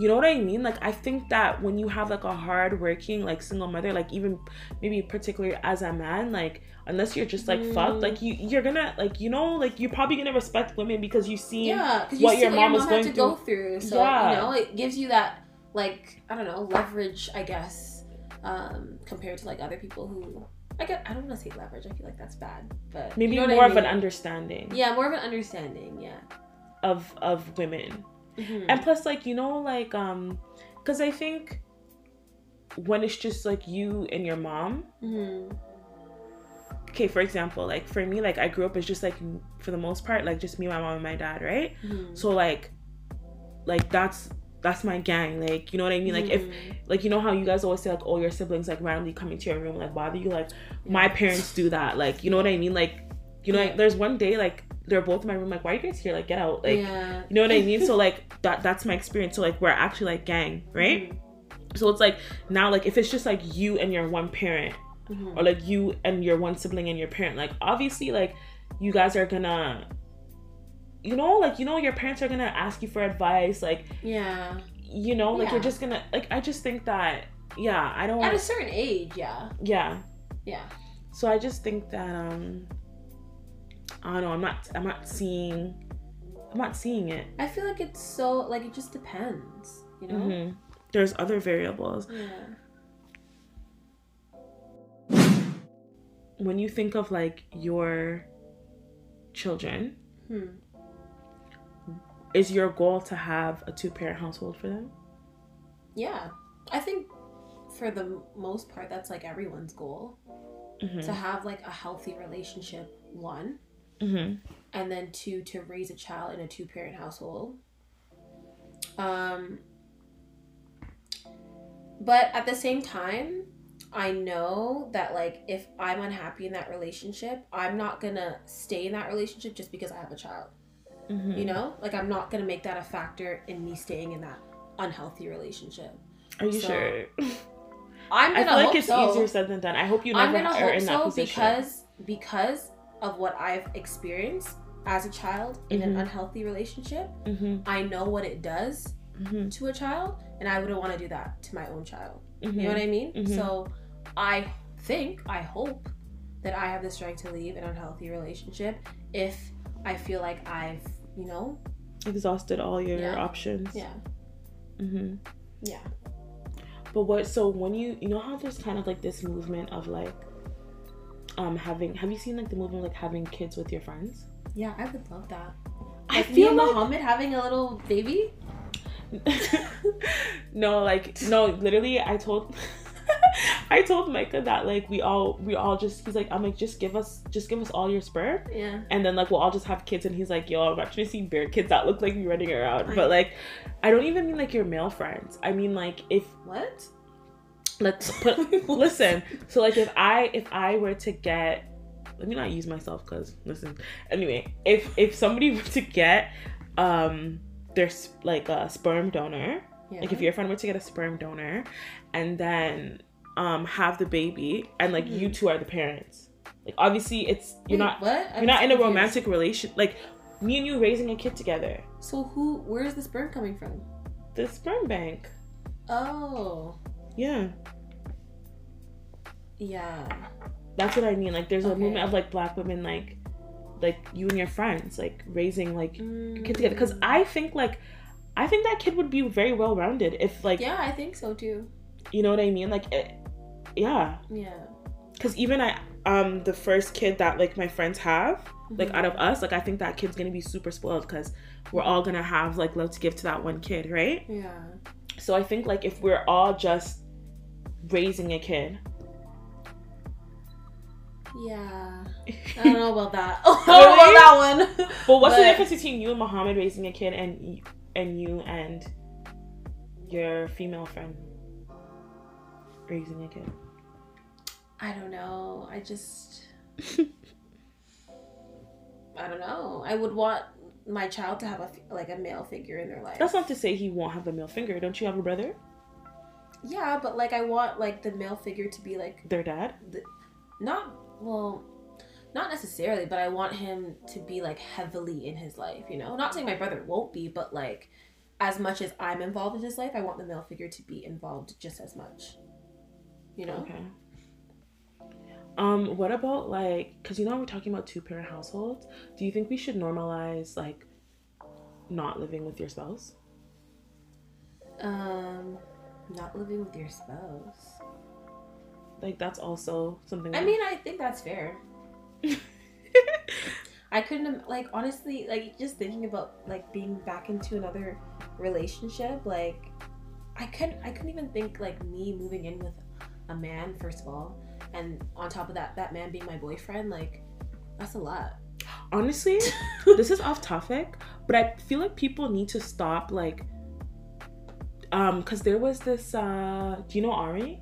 you know what i mean? Like i think that when you have like a hard working like single mother like even maybe particularly as a man like unless you're just like fucked Mm. like you you're gonna like you know like you're probably gonna respect women because you see yeah because you what see your what mom your mom had going to go through. So Yeah. you know it gives you that like i don't know leverage i guess um compared to like other people who i get i don't want to say leverage i feel like that's bad but maybe you know what I more of an understanding. Yeah more of an understanding yeah. Of of women Mhm. and plus like you know like um because i think when it's just like you and your mom Mhm. okay for example like for me like i grew up as just like for the most part like just me my mom and my dad right Mhm. so like like that's that's my gang like you know what i mean like if Mhm. like you know how you guys always say like oh your siblings like randomly come into your room like bother you like my parents do that like you know what i mean like you know like, there's one day like they're both in my room like why are you guys here? Like get out. Like yeah. you know what i mean? So like that that's my experience. So like we're actually like gang right? Mhm. so it's like now like if it's just like you and your one parent Mhm. or like you and your one sibling and your parent like obviously like you guys are gonna you know like you know your parents are gonna ask you for advice like yeah. you know like you're just gonna like i just think that yeah i don't at a certain age yeah. Yeah. Yeah. So i just think that um i don't know i'm not i'm not seeing i'm not seeing it i feel like it's so like it just depends you know Mhm. there's other variables yeah when you think of like your children hmm. is your goal to have a two-parent household for them Yeah, I think for the most part, that's like everyone's goal mm-hmm. to have like a healthy relationship. One, Mm-hmm. and then two, to raise a child in a two parent household. Um, but at the same time, I know that like if I'm unhappy in that relationship, I'm not gonna stay in that relationship just because I have a child. Mm-hmm. You know, like I'm not gonna make that a factor in me staying in that unhealthy relationship. Are you So, sure? I'm I gonna I feel like it's so. easier said than done. I hope you I'm never are in that so position. because because of what I've experienced as a child in an Mhm. unhealthy relationship. mm-hmm. I know what it does Mm-hmm. to a child, and I wouldn't want to do that to my own child. Mm-hmm. You know what I mean? Mhm. So I think, I hope that I have the strength to leave an unhealthy relationship if I feel like I've, you know, Exhausted all your Yeah. options. yeah, Mm-hmm. yeah. But what? So when you you know how there's kind of like this movement of like um having have you seen like the movie like having kids with your friends? Yeah, I would love that. I Like me feel like Muhammad having a little baby. no, like no, literally I told I told Micah that like we all we all just he's like I'm like just give us just give us all your sperm Yeah. and then like we'll all just have kids and he's like yo I'm actually seeing bare kids that look like me running around but like I don't even mean like your male friends I mean like if What? Let's put listen so like if I if I were to get let me not use myself because listen anyway if if somebody were to get um there's like a sperm donor Yeah. like if your friend were to get a sperm donor and then um have the baby and like you Mhm. two are the parents like obviously it's you're Wait, not what? you're not in a romantic relation like Me and you raising a kid together. So who? Where's the sperm coming from? The sperm bank. Oh. Yeah. Yeah. That's what I mean. Like there's a Okay. movement of like black women like like you and your friends like raising like Mm. kid together because I think like I think that kid would be very well rounded if like Yeah, I think so too. you know what I mean like it, yeah Yeah. because even I um the first kid that like my friends have like Mhm. out of us like I think that kid's gonna be super spoiled because we're all gonna have like love to give to that one kid right Yeah. so I think like if we're all just raising a kid Yeah. I don't know about that. Oh, I don't about that one. But what's the difference between you and Muhammad raising a kid and and you and your female friend raising a kid? I don't know. I just. I don't know. I would want my child to have a like a male figure in their life. That's not to say he won't have a male finger. Don't you have a brother? Yeah, but like I want like the male figure to be like Their dad? not well, not necessarily, but I want him to be like heavily in his life. You know, not saying my brother won't be, but like as much as I'm involved in his life, I want the male figure to be involved just as much. You know. Okay. Um, what about like, cause you know we're talking about two parent households. Do you think we should normalize like not living with your spouse? Um, not living with your spouse. Like that's also something. I mean, I think that's fair. I couldn't like honestly like just thinking about like being back into another relationship like I couldn't I couldn't even think like me moving in with a man first of all and on top of that that man being my boyfriend like that's a lot. honestly this is off topic but i feel like people need to stop like um because there was this uh do you know ari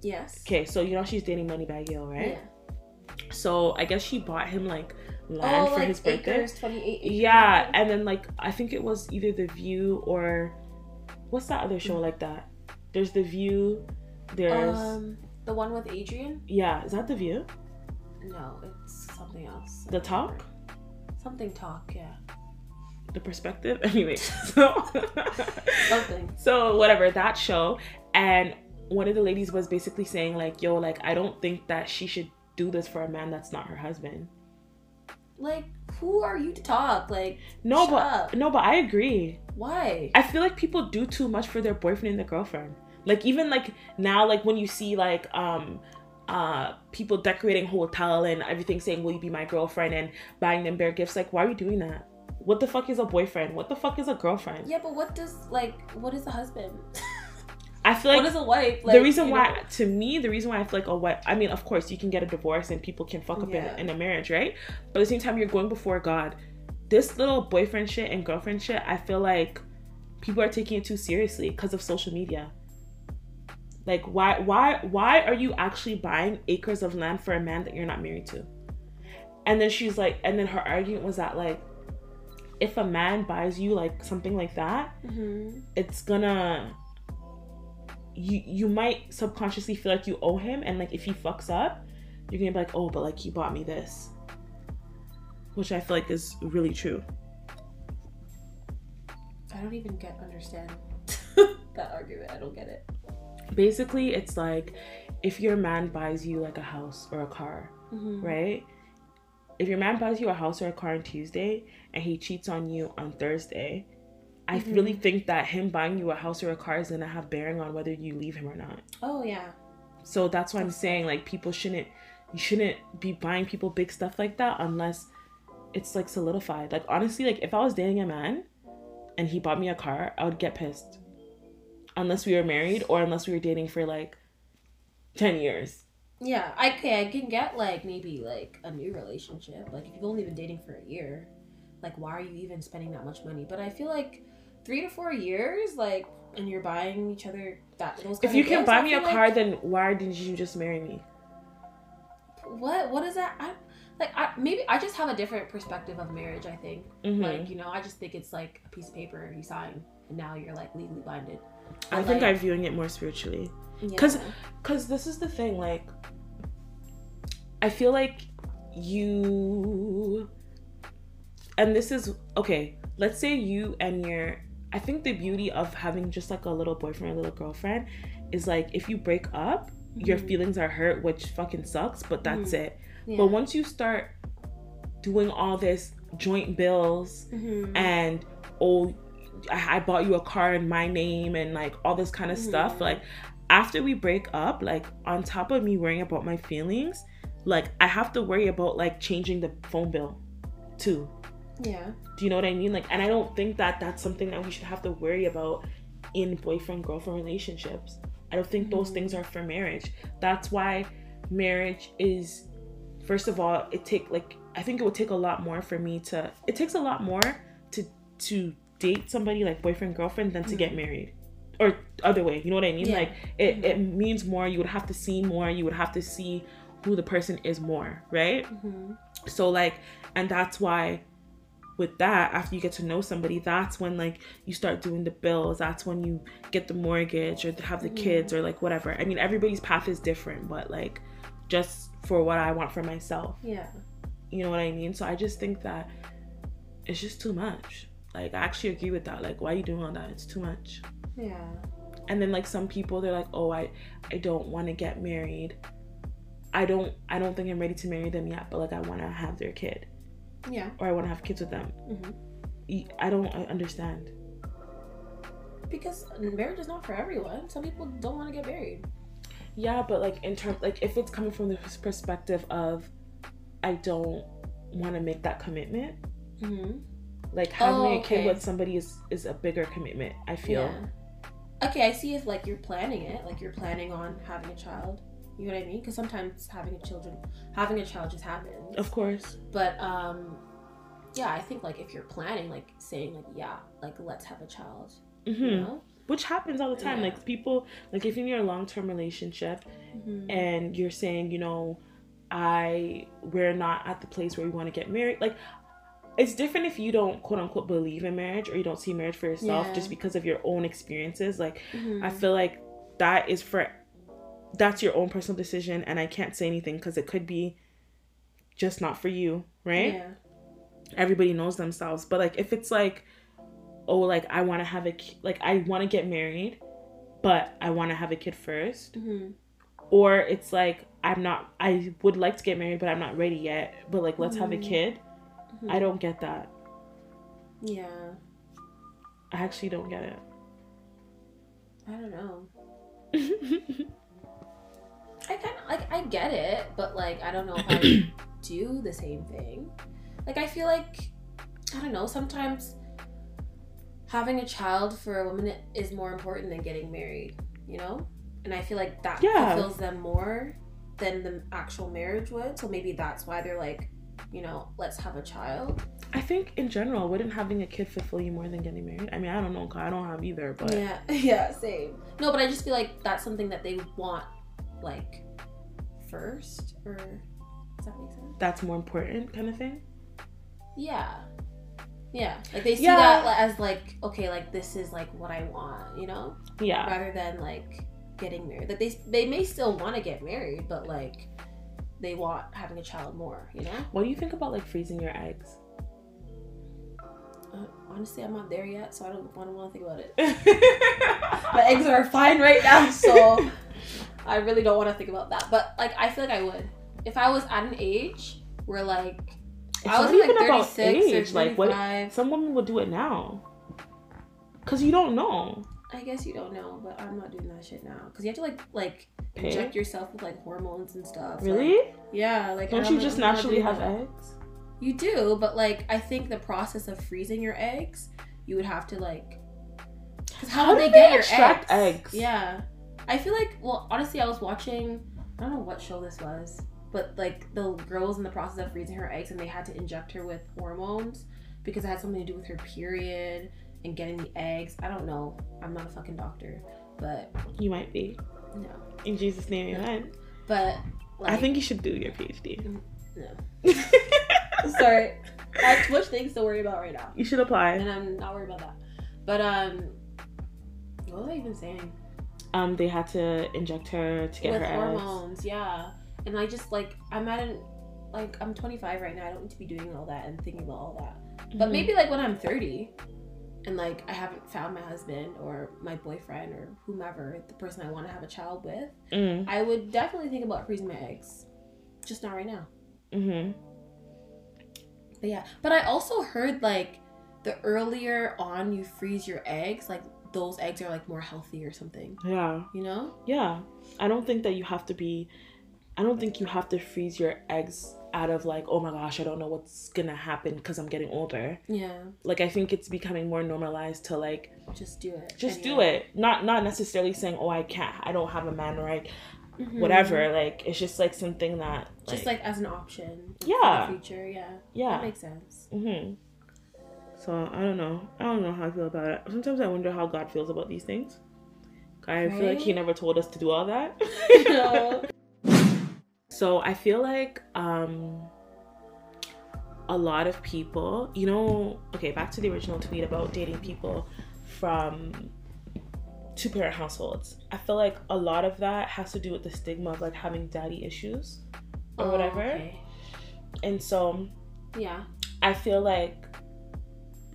Yes. okay so you know she's dating Moneybagg Yo right Yeah. so i guess she bought him like land Oh, for like his birthday acres, 28 acres. yeah and then like i think it was either the view or what's that other show like that there's the view there's Um, the one with Adrienne? yeah is that the view No, it's something else. the talk Something talk, yeah. The perspective. Anyway so so whatever that show. And one of the ladies was basically saying like yo like i don't think that she should do this for a man that's not her husband. Like, who are you to talk? Like, no but up. no but i agree. Why? i feel like people do too much for their boyfriend and their girlfriend. Like even like now like when you see like um uh people decorating hotel and everything saying will you be my girlfriend? and buying them bare gifts like why are you doing that what the fuck is a boyfriend what the fuck is a girlfriend Yeah, but what does like what is a husband? i feel like what is a wife? Like, the reason why know? to me the reason why i feel like oh what i mean of course you can get a divorce and people can fuck up Yeah. in, in a marriage right but at the same time you're going before god this little boyfriend shit and girlfriend shit i feel like people are taking it too seriously because of social media like why why why are you actually buying acres of land for a man that you're not married to and then she's like and then her argument was that like if a man buys you like something like that Mhm. it's gonna you you might subconsciously feel like you owe him and like if he fucks up you're gonna be like oh but like he bought me this which i feel like is really true I don't even get understand that argument. I don't get it. basically it's like if your man buys you like a house or a car Mhm. right if your man buys you a house or a car on tuesday and he cheats on you on thursday i Mhm. really think that him buying you a house or a car is gonna have bearing on whether you leave him or not Oh yeah. So that's why I'm saying like people shouldn't you shouldn't be buying people big stuff like that unless it's like solidified. Like honestly, like if I was dating a man and he bought me a car, I would get pissed. Unless we were married or unless we were dating for like 10 years. Yeah. I okay, I can get like maybe like a new relationship. Like if you've only been dating for a year, like why are you even spending that much money? But I feel like three to four years, like and you're buying each other that those. If you can gifts, buy me a like- car, then why didn't you just marry me? what what is that I, like I, maybe i just have a different perspective of marriage i think Mhm. like you know i just think it's like a piece of paper you sign and now you're like legally binded I think like, I'm viewing it more spiritually. yeah. 'cause- Cause this is the thing, like I feel like you and this is okay. Let's say you and your. I think the beauty of having just like a little boyfriend or a little girlfriend is like if you break up, your Mhm. feelings are hurt, which fucking sucks, but that's Mhm. it. Yeah. But once you start doing all this joint bills Mhm. and oh I, I bought you a car in my name and like all this kind of stuff Mhm. like after we break up like on top of me worrying about my feelings like i have to worry about like changing the phone bill too yeah. do you know what i mean like and i don't think that that's something that we should have to worry about in boyfriend girlfriend relationships i don't think those Mhm. things are for marriage that's why marriage is first of all it take like i think it would take a lot more for me to it takes a lot more to to date somebody like boyfriend girlfriend than to get Mhm. married or other way you know what i mean Yeah. like it, Mhm. it means more you would have to see more you would have to see who the person is more right hmm so like and that's why with that after you get to know somebody that's when like you start doing the bills that's when you get the mortgage or have the kids or like whatever. I mean everybody's path is different but like just for what i want for myself. Yeah. you know what i mean? So i just think that it's just too much. Like i actually agree with that. Like why are you doing all that? It's too much. Yeah. and then like some people they're like oh i i don't want to get married. I don't i don't think i'm ready to marry them yet but like i want to have their kid Yeah. or i want to have kids with them hmm Y- i don't understand Because marriage is not for everyone. Some people don't want to get married. yeah but like in terms like if it's coming from the perspective of i don't want to make that commitment Mm-hmm. like having Oh, a kid okay. with somebody is is a bigger commitment i feel Yeah. Okay, I see if like you're planning it, like you're planning on having a child. You know what I mean? Because sometimes having a children, having a child just happens. of course But um, yeah, I think like if you're planning, like saying like yeah, like let's have a child. hmm You know? which happens all the time Yeah. like people like if you're in a long-term relationship Mhm. and you're saying, you know, I we're not at the place where we want to get married. Like it's different if you don't quote unquote believe in marriage or you don't see marriage for yourself Yeah. just because of your own experiences. Like Mhm. I feel like that is for that's your own personal decision and I can't say anything because it could be just not for you, right? Yeah. Everybody knows themselves. But like if it's like oh like I want to have a like I want to get married but I want to have a kid first hmm or it's like I'm not I would like to get married but I'm not ready yet but like let's have a Mhm. kid I don't get that Yeah. I actually don't get it. I don't know. it I kind of like I get it, but like I don't know if I do the same thing. Like I feel like I don't know. Sometimes having a child for a woman is more important than getting married. You know, and I feel like that Yeah. fulfills them more than the actual marriage would. So maybe that's why they're like, you know, let's have a child. I think in general wouldn't having a kid fulfill you more than getting married I mean I don't know 'cause I don't have either but Yeah, yeah, same. No, but I just feel like that's something that they want, like, first, or does that make sense? that's more important kind of thing Yeah, yeah. Like they see Yeah. that as like, okay, like this is like what I want, you know, yeah rather than like getting married. Like they they may still want to get married, but like they want having a child more, you know. what do you think about like freezing your eggs Uh, honestly, I'm not there yet, so I don't I don't want to think about it. My eggs are fine right now, so I really don't want to think about that. But like, I feel like I would if I was at an age where like It's I was not like even about 36 age, or like, what- 35. some women would do it now because you don't know I guess you don't know, but I'm not doing that shit now because you have to like like Pay? inject yourself with like hormones and stuff. really Like, yeah, like don't you just naturally have that. eggs You do, but like I think the process of freezing your eggs, you would have to like. Cause how, How would do they they get your eggs? eggs? Yeah, I feel like well, honestly, I was watching. I don't know what show this was, but like the girl was in the process of freezing her eggs, and they had to inject her with hormones because it had something to do with her period and getting the eggs. I don't know. I'm not a fucking doctor, but you might be no. in jesus name No. amen But like, i think you should do your phd no. Sorry, I have too much things to worry about right now. you should apply and I'm not worried about that. But um, what was I even saying? Um they had to inject her to get With her eggs hormones, yeah. And I just like I'm at an like I'm 25 right now. I don't need to be doing all that and thinking about all that. But Mhm. maybe like when I'm 30 and like I haven't found my husband or my boyfriend or whomever, the person I want to have a child with, Mm, I would definitely think about freezing my eggs. Just not right now. mhm. But yeah. But I also heard like the earlier on you freeze your eggs, like those eggs are like more healthy or something. Yeah. You know? Yeah. I don't think that you have to be I don't think you have to freeze your eggs out of like, oh my gosh, I don't know what's gonna happen because I'm getting older. Yeah. Like I think it's becoming more normalized to like Just do it. just do it. Not not necessarily saying, oh I can't I don't have a man or I Mhm. whatever. Like it's just like something that Just like as an option. Yeah. Future. Yeah. yeah. That makes sense. Mm-hmm. So I don't know. I don't know how I feel about it. Sometimes I wonder how God feels about these things. I feel like He never told us to do all that. No. so I feel like um a lot of people, you know, okay, back to the original tweet about dating people from two parent households. I feel like a lot of that has to do with the stigma of like having daddy issues or Oh, whatever. okay. And so Yeah. I feel like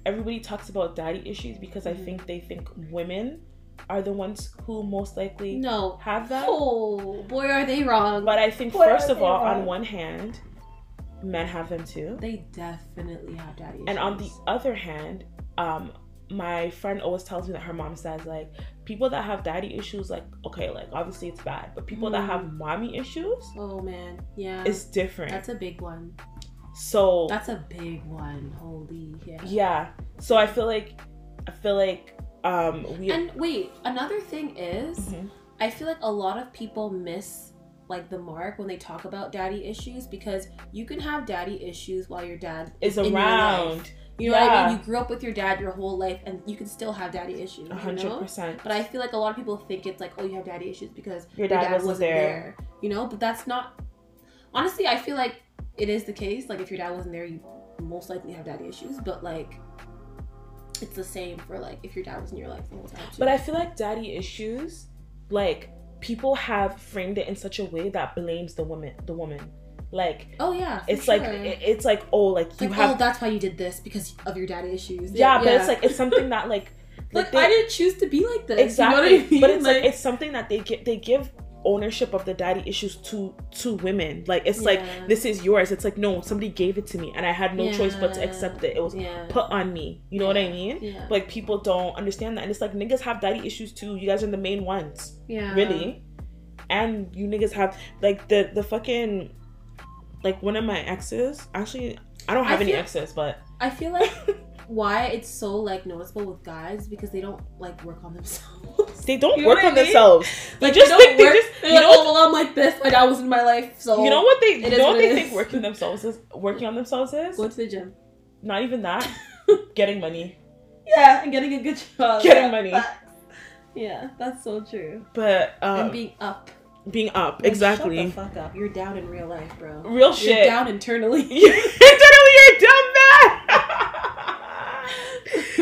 everybody talks about daddy issues because I Mhm. think they think women are the ones who most likely No. have that. Oh boy, are they wrong. But I think What first of all, on one hand, men have them too, they definitely have daddy issues. and on the other hand, um, my friend always tells me that her mom says like people that have daddy issues, like okay, like obviously it's bad, but people that Mm. have mommy issues oh man, yeah, it's different. that's a big one. So That's a big one. Holy yeah. yeah, so I feel like I feel like um we And wait, another thing is, Mhm. I feel like a lot of people miss like the mark when they talk about daddy issues because you can have daddy issues while your dad is around. You know what I mean? You grew up with your dad your whole life, and you can still have daddy issues. You hundred know? percent. But I feel like a lot of people think it's like, oh, you have daddy issues because Your dad wasn't there. You know, but that's not. Honestly, I feel like it is the case. Like, if your dad wasn't there, you most likely have daddy issues. But like, it's the same for like if your dad was in your life the whole time. Too. But I feel like daddy issues, like people have framed it in such a way that blames the woman. The woman, like oh yeah, it's like sure. it- it's like oh like you like, have oh, that's why you did this because of your daddy issues. yeah, but it's like it's something that like like, they- I didn't choose to be like this. exactly, You know I mean? but it's like, it's something that they get they give ownership of the daddy issues to to women. Like it's like this is yours. It's like no, somebody gave it to me and I had no choice but to accept it. It was yeah, put on me. You know what I mean? yeah, Like people don't understand that, and it's like niggas have daddy issues too. You guys are the main ones. yeah, really and you niggas have like the the fucking like one of my exes actually i don't I have any feel- exes but I feel like why it's so like noticeable with guys because they don't like work on themselves. they don't You know work what I on mean? themselves they Like just they don't they work. just they're you like, know oh what, well, I'm like this. My dad was in my life, so you know what they It you is know what what they it think is. working themselves is working on themselves is Go to the gym. not even that getting money Yeah, and getting a good job. Getting yeah, money. facts. Yeah, that's so true. but um and being, up being up. up Like, Shut exactly the fuck up. You're down in real life, bro. real You're shit down internally. you're literally you're dumb man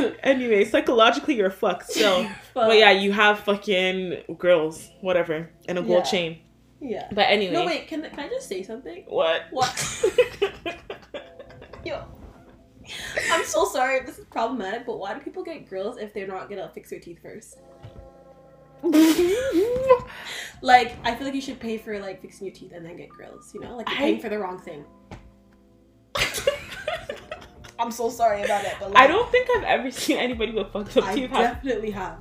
anyway psychologically you're fucked still But yeah, you have fucking girls, whatever, and a gold Yeah. chain. Yeah. But anyway, No wait, can can I just say something? what? What? Yo. I'm so sorry if this is problematic, but why do people get grills if they're not gonna fix their teeth first? Like, I feel like you should pay for like fixing your teeth and then get grills. You know, like you're I- paying for the wrong thing. I'm so sorry about it, but like, I don't think I've ever seen anybody with fucked up I teeth. I definitely have.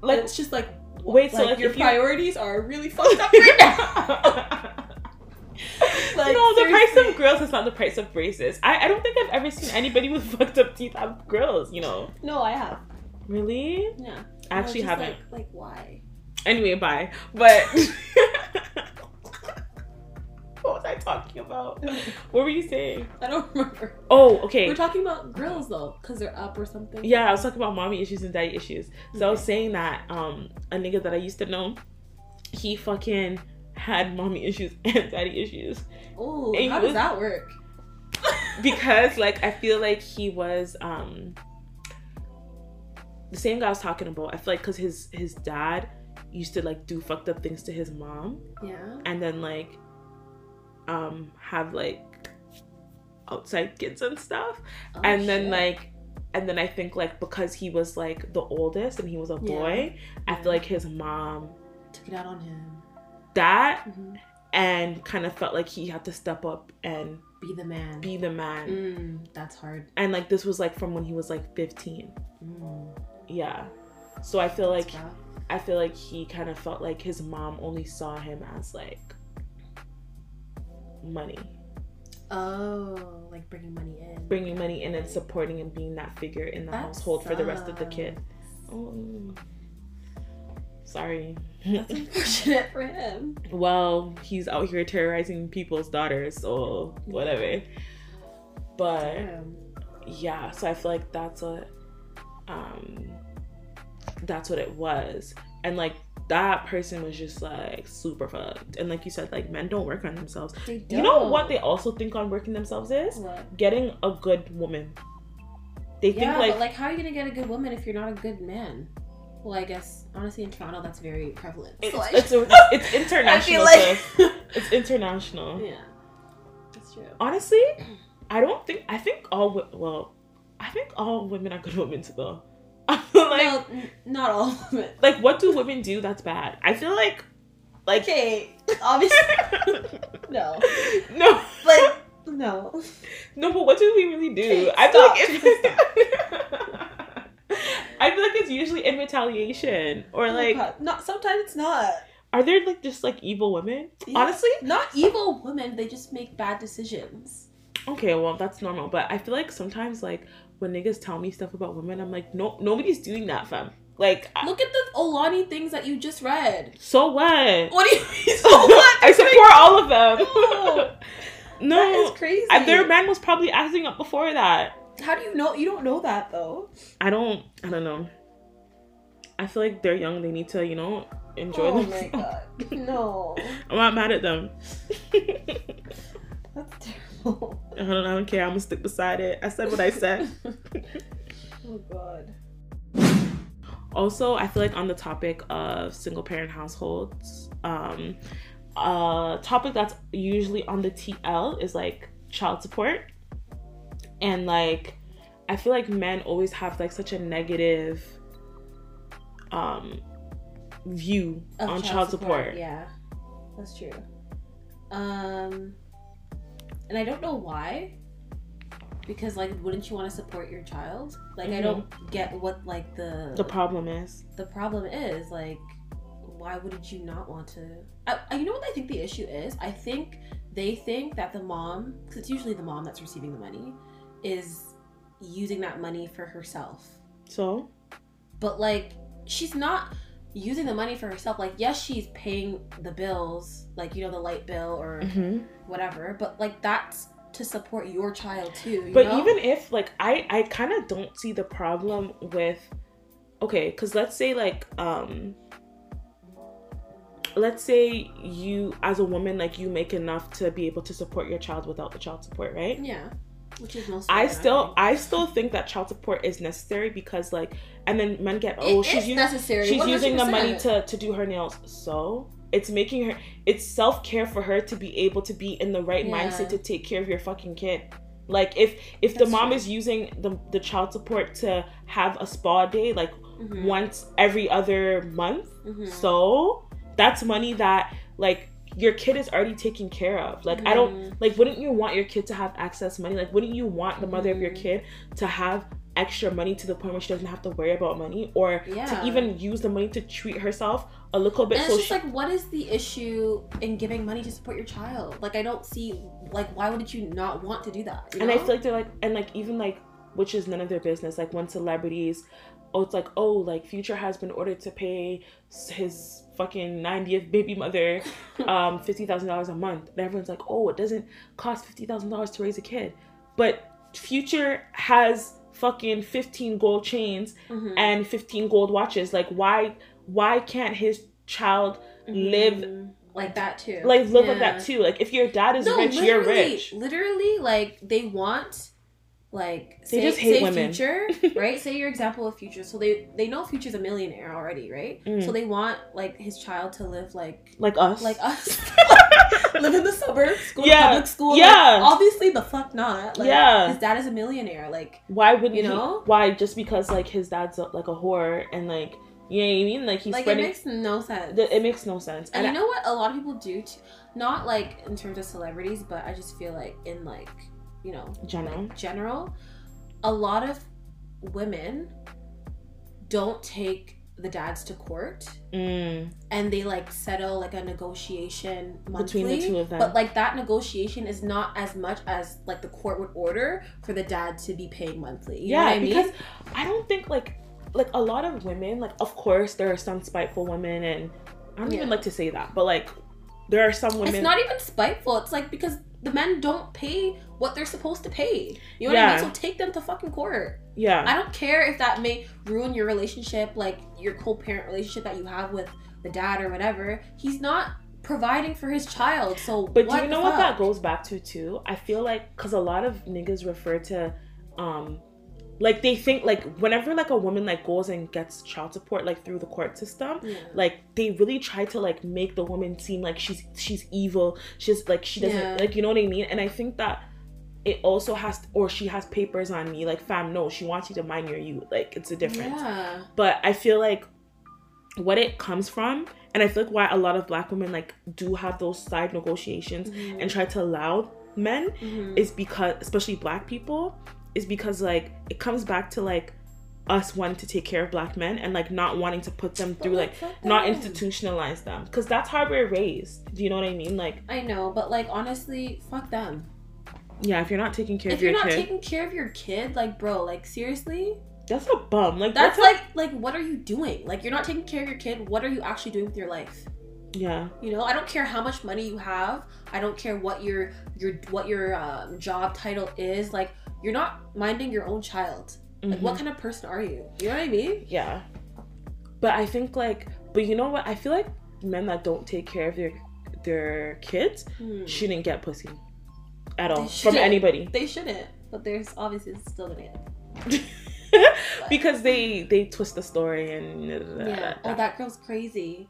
Like, Like, it's just like wait, so like, like your if you- priorities are really fucked up right now. Like, no, the price of grills is not the price of braces. I, I don't think I've ever seen anybody with fucked up teeth have grills. You know, No, I have. really? Yeah. I actually just haven't. Like, like why? Anyway, bye. But I talking about? What were you saying? I don't remember. Oh, okay. We're talking about grills though, because they're up or something. Yeah, I was talking about mommy issues and daddy issues. So I was saying that um a nigga that I used to know, he fucking had mommy issues and daddy issues Oh, how he does was- that work? because like I feel like he was um the same guy I was talking about. I feel like because his his dad used to like do fucked up things to his mom Yeah. and then like um have like outside kids and stuff. Oh, and then like and then I think like because he was like the oldest and he was a Yeah. boy, I feel like his mom took it out on him. that Mhm. and kind of felt like he had to step up and Be the man. be the man. Mm, that's hard. And like this was like from when he was like 15. Mm, Yeah. So I feel like rough. I feel like he kind of felt like his mom only saw him as like money, Oh, like bringing money in. bringing money in and supporting and being that figure in the That household for the rest of the kids. sucks. Oh, sorry. That's unfortunate for him. well, he's out here terrorizing people's daughters, so whatever. But Damn. yeah, so I feel like that's what um that's what it was. And like that person was just like super fucked. And like you said, like men don't work on themselves. They You know what they also think on working themselves is? What? Getting a good woman. They think like, but like, how are you gonna get a good woman if you're not a good man? Well, I guess honestly in Toronto that's very prevalent. it's, So, like- it's, a- it's international. like- it's international. yeah, that's true. Honestly, I don't think I think all well, I think all women are good women. I feel like no, n- not all women. like what do women do that's bad? I feel like like Okay, obviously no, no but no. no, but what do we really do? Okay, I feel like it's, I feel like it's usually in retaliation or Oh, like not sometimes it's not. are there like just like evil women? Yeah. Honestly, Not evil women. They just make bad decisions. okay, well that's normal, but I feel like sometimes like when niggas tell me stuff about women, I'm like no nobody's doing that, fam. Like I- Look at the Oloni things that you just read. so what? What do you mean? So what? I support all of them. No. no, That is crazy. And their man was probably acting up before that. How do you know? You don't know that though. I don't. I don't know. I feel like they're young. They need to, you know, enjoy oh themselves. my god. No. I'm not mad at them. That's terrible. I don't. I don't care. I'm gonna stick beside it. I said what I said. oh god. also, I feel like on the topic of single parent households, um, a topic that's usually on the TL is like child support, and like I feel like men always have like such a negative um view Of on child, support. Yeah, that's true. Um, and I don't know why. Because like, wouldn't you want to support your child? Like, I Mhm. don't get what like the The problem is, the problem is. Like, why wouldn't you not want to? I, I- you know what I think the issue is? I think they think that the mom, because it's usually the mom that's receiving the money, is using that money for herself. so but like she's not using the money for herself like yes she's paying the bills like you know the light bill or mhm. whatever but like that's to support your child too you but know? even if like i i kind of don't see the problem with okay because let's say like um let's say you as a woman like you make enough to be able to support your child without the child support right yeah which is most I still think. I still think that child support is necessary because like and then men get It oh is she's using necessary she's using the money to to do her nails so it's making her it's self-care for her to be able to be in the right Yeah. mindset to take care of your fucking kid like if if the mom true. is using the the child support to have a spa day like Mhm, once every other month mhm. so that's money that like your kid is already taken care of. Like i don't Mhm. like wouldn't you want your kid to have access money? Like wouldn't you want the mother of your Mhm. kid to have extra money to the point where she doesn't have to worry about money? Or yeah. to even use the money to treat herself a little bit and so it's just she, like what is the issue in giving money to support your child? Like i don't see like why wouldn't you not want to do that and i feel like they're like and like even like which is none of their business. Like when celebrities oh it's like oh like future has been ordered to pay his fucking 90th baby mother um $50000 a month. And everyone's like oh it doesn't cost $50000 to raise a kid. But future has fucking 15 gold chains Mhm. and 15 gold watches. Like why why can't his child live Mhm. like that too. Like live like that too. Like if your dad is no, rich you're rich. Literally, like they want, like They say, just hate say women. future, right? Say your example of future. So they they know future's a millionaire already, right? Mm. So they want like his child to live like like us like us. live in the suburbs, go Yeah. to public school. Yeah. Like, obviously the fuck not. Like, Yeah. His dad is a millionaire. Like, why wouldn't You he- know? why just because like his dad's a, like a whore and like you know what I mean? Like he's like it makes no sense. it makes no sense. and And, you know what a lot of people do too? Not like in terms of celebrities, but I just feel like in like, you know, general. general, a lot of women don't take the dads to court Mm, and they like settle like a negotiation monthly. between the two of them. But like that negotiation is not as much as like the court would order for the dad to be paying monthly. You yeah, know what I mean? because I don't think like like a lot of women like of course there are some spiteful women and I don't even like to say that, but like there are some women. It's not even spiteful. It's like because the men don't pay what they're supposed to pay. You know what I mean? So take them to fucking court. yeah, I don't care if that may ruin your relationship, like your co-parent relationship that you have with the dad or whatever. He's not providing for his child. So But do you know what that goes back to too? I feel like because a lot of niggas refer to, um, like they think like whenever like a woman like goes and gets child support like through the court system, Yeah. like they really try to like make the woman seem like she's she's evil. She's like she doesn't Yeah. like you know what I mean. And I think that it also has or she has papers on me like fam no she wants you to mind your you like it's a difference Yeah. but i feel like what it comes from and i feel like why a lot of black women like do have those side negotiations Mhm. and try to allow men Mhm. is because especially black people is because like it comes back to like us wanting to take care of black men and like not wanting to put them through like not institutionalize them because that's how we're raised do you know what i mean like I know, but like honestly, fuck them. yeah if you're not taking care if of you're your not kid taking care of your kid, like bro, like seriously, that's a bum like that's that's, like like what are you doing? Like you're not taking care of your kid. What are you actually doing with your life? yeah You know, I don't care how much money you have. I don't care what your your what your um, job title is. Like you're not minding your own child. Like Mhm. what kind of person are you? You know what I mean? Yeah. But I think like but you know what? I feel like men that don't take care of their their kids Hmm. shouldn't get pussy at all from anybody. They shouldn't, but there's obviously still gonna because they they twist the story and Yeah. Oh, that girl's crazy.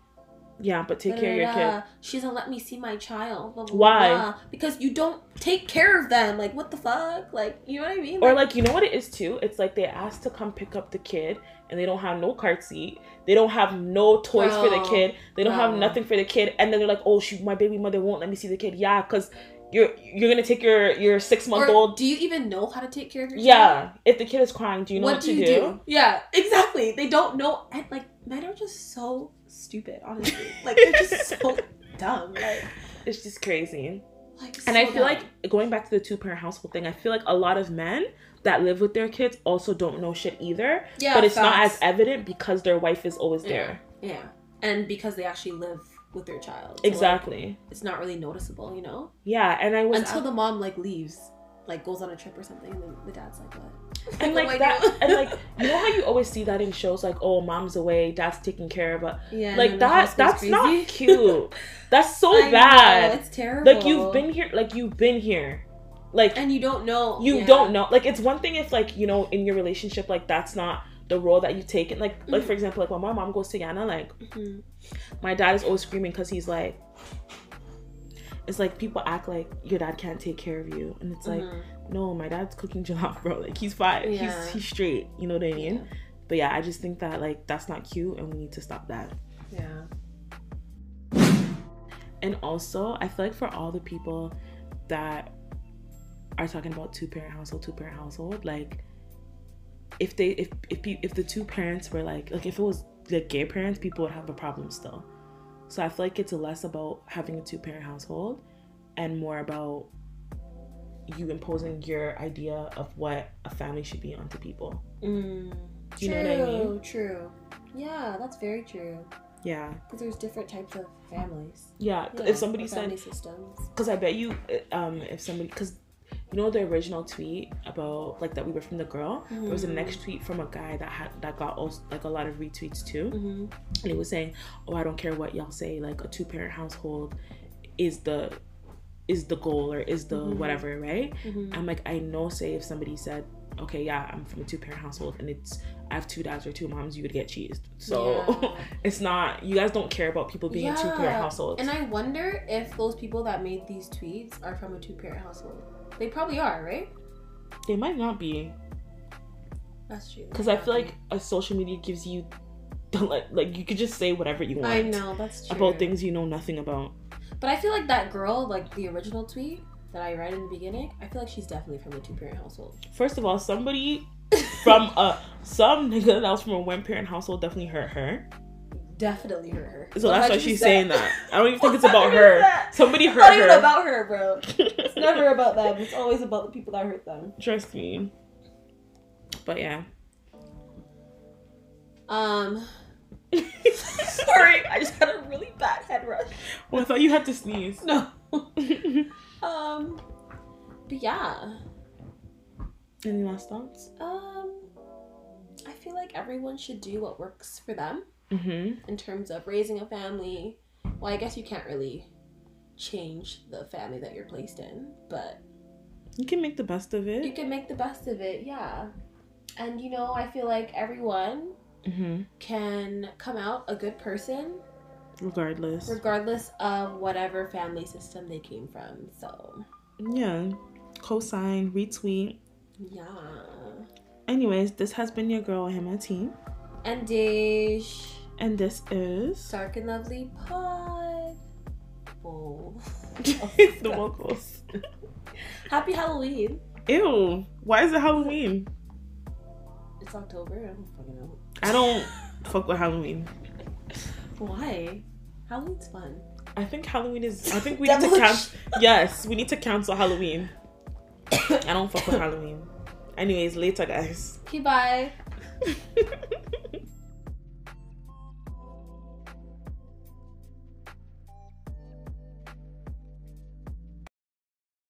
Yeah, but take care of your kid. She doesn't let me see my child. blah, blah, Why? blah. Because you don't take care of them. Like what the fuck? Like you know what I mean? Or like you know what it is too? It's like they asked to come pick up the kid and they don't have no cart seat. They don't have no toys for the kid. They don't have nothing for the kid. And then they're like, "Oh, she, my baby mother won't let me see the kid." Yeah, cuz you're you're going to take your your 6 month Or old do you even know how to take care of your child? Yeah, if the kid is crying, do you know what, what to do do? you do? Yeah, exactly. They don't know. And like men are just so stupid, honestly. like they're just so dumb. Like, It's just crazy. like And so I feel dumb. like going back to the two parent household thing, I feel like a lot of men that live with their kids also don't know shit either. yeah, but it's not as evident because their wife is always there. yeah, and because they actually live with their child. So, like, Exactly. it's not really noticeable, you know, Yeah, and I was until the mom like leaves, like goes on a trip or something, and then the dad's like, "What?" and like do I that and like you know how you always see that in shows like oh mom's away dad's taking care of her yeah, like that that's crazy. not cute that's so I know, bad it's terrible. like you've been here like you've been here like and you don't know. you yeah. don't know like it's one thing if like you know in your relationship like that's not the role that you've taken like like Mhm. for example like when my mom goes to Ghana like Mhm. my dad is always screaming because he's like it's like people act like your dad can't take care of you and it's like Mhm. no my dad's cooking jollof bro like he's fine Yeah. he's he's straight you know what I mean Yeah. but yeah I just think that like that's not cute and we need to stop that yeah. and also I feel like for all the people that are talking about two parent household two parent household like if they if if if the two parents were like like if it was like gay parents people would have a problem still so i feel like it's less about having a two parent household and more about you imposing your idea of what a family should be onto people Mm. You true, know what I mean? True. Yeah, that's very true. yeah Because there's different types of families. yeah, Yeah, if somebody said family systems. because i bet you um if somebody because you know the original tweet about like that we were from the girl there was a Mhm. next tweet from a guy that had that got also like a lot of retweets too Mm-hmm. and he was saying oh i don't care what y'all say like a two-parent household is the is the goal or is the Mhm. whatever right Mm-hmm. i'm like i know say if somebody said okay, yeah, I'm from a two parent household and it's I have two dads or two moms, you would get cheesed. So Yeah. it's not you guys don't care about people being in two parent households. And I wonder if those people that made these tweets are from a two parent household. They probably are, right? they might not be. That's true. Because I feel like a social media gives you the like like you could just say whatever you want I know that's true. about things you know nothing about. But I feel like that girl, like the original tweet that I read in the beginning, I feel like she's definitely from a two parent household. First of all, somebody from a some nigga that was from a one parent household definitely hurt her. Definitely hurt her. So that's why she's saying that. I don't even think it's about her. 100%. Somebody It's hurt not even her. about her, bro. It's never about them. It's always about the people that hurt them. Trust me. But yeah. Um. Sorry, I just had a really bad head rush. Well, I thought you had to sneeze. No. Um. But yeah. Any last thoughts? Um. I feel like everyone should do what works for them Mm-hmm. in terms of raising a family. Well, I guess you can't really change the family that you're placed in, but You can make the best of it. you can make the best of it, yeah. And you know, I feel like everyone Mm-hmm. can come out a good person Regardless. regardless of whatever family system they came from. So, yeah. Cosign, retweet. Yeah. Anyways, this has been your girl Hima team. And Dej, And this is Dark and Lovely Pod. Oh. the vocals. Happy Halloween. Ew. Why is it Halloween? It's October. I don't fucking know. I don't fuck with Halloween. Why? Halloween's fun. I think Halloween is. I think we need to cancel. Yes, we need to cancel Halloween. I don't fuck with Halloween. Anyways, later, guys. Okay, bye.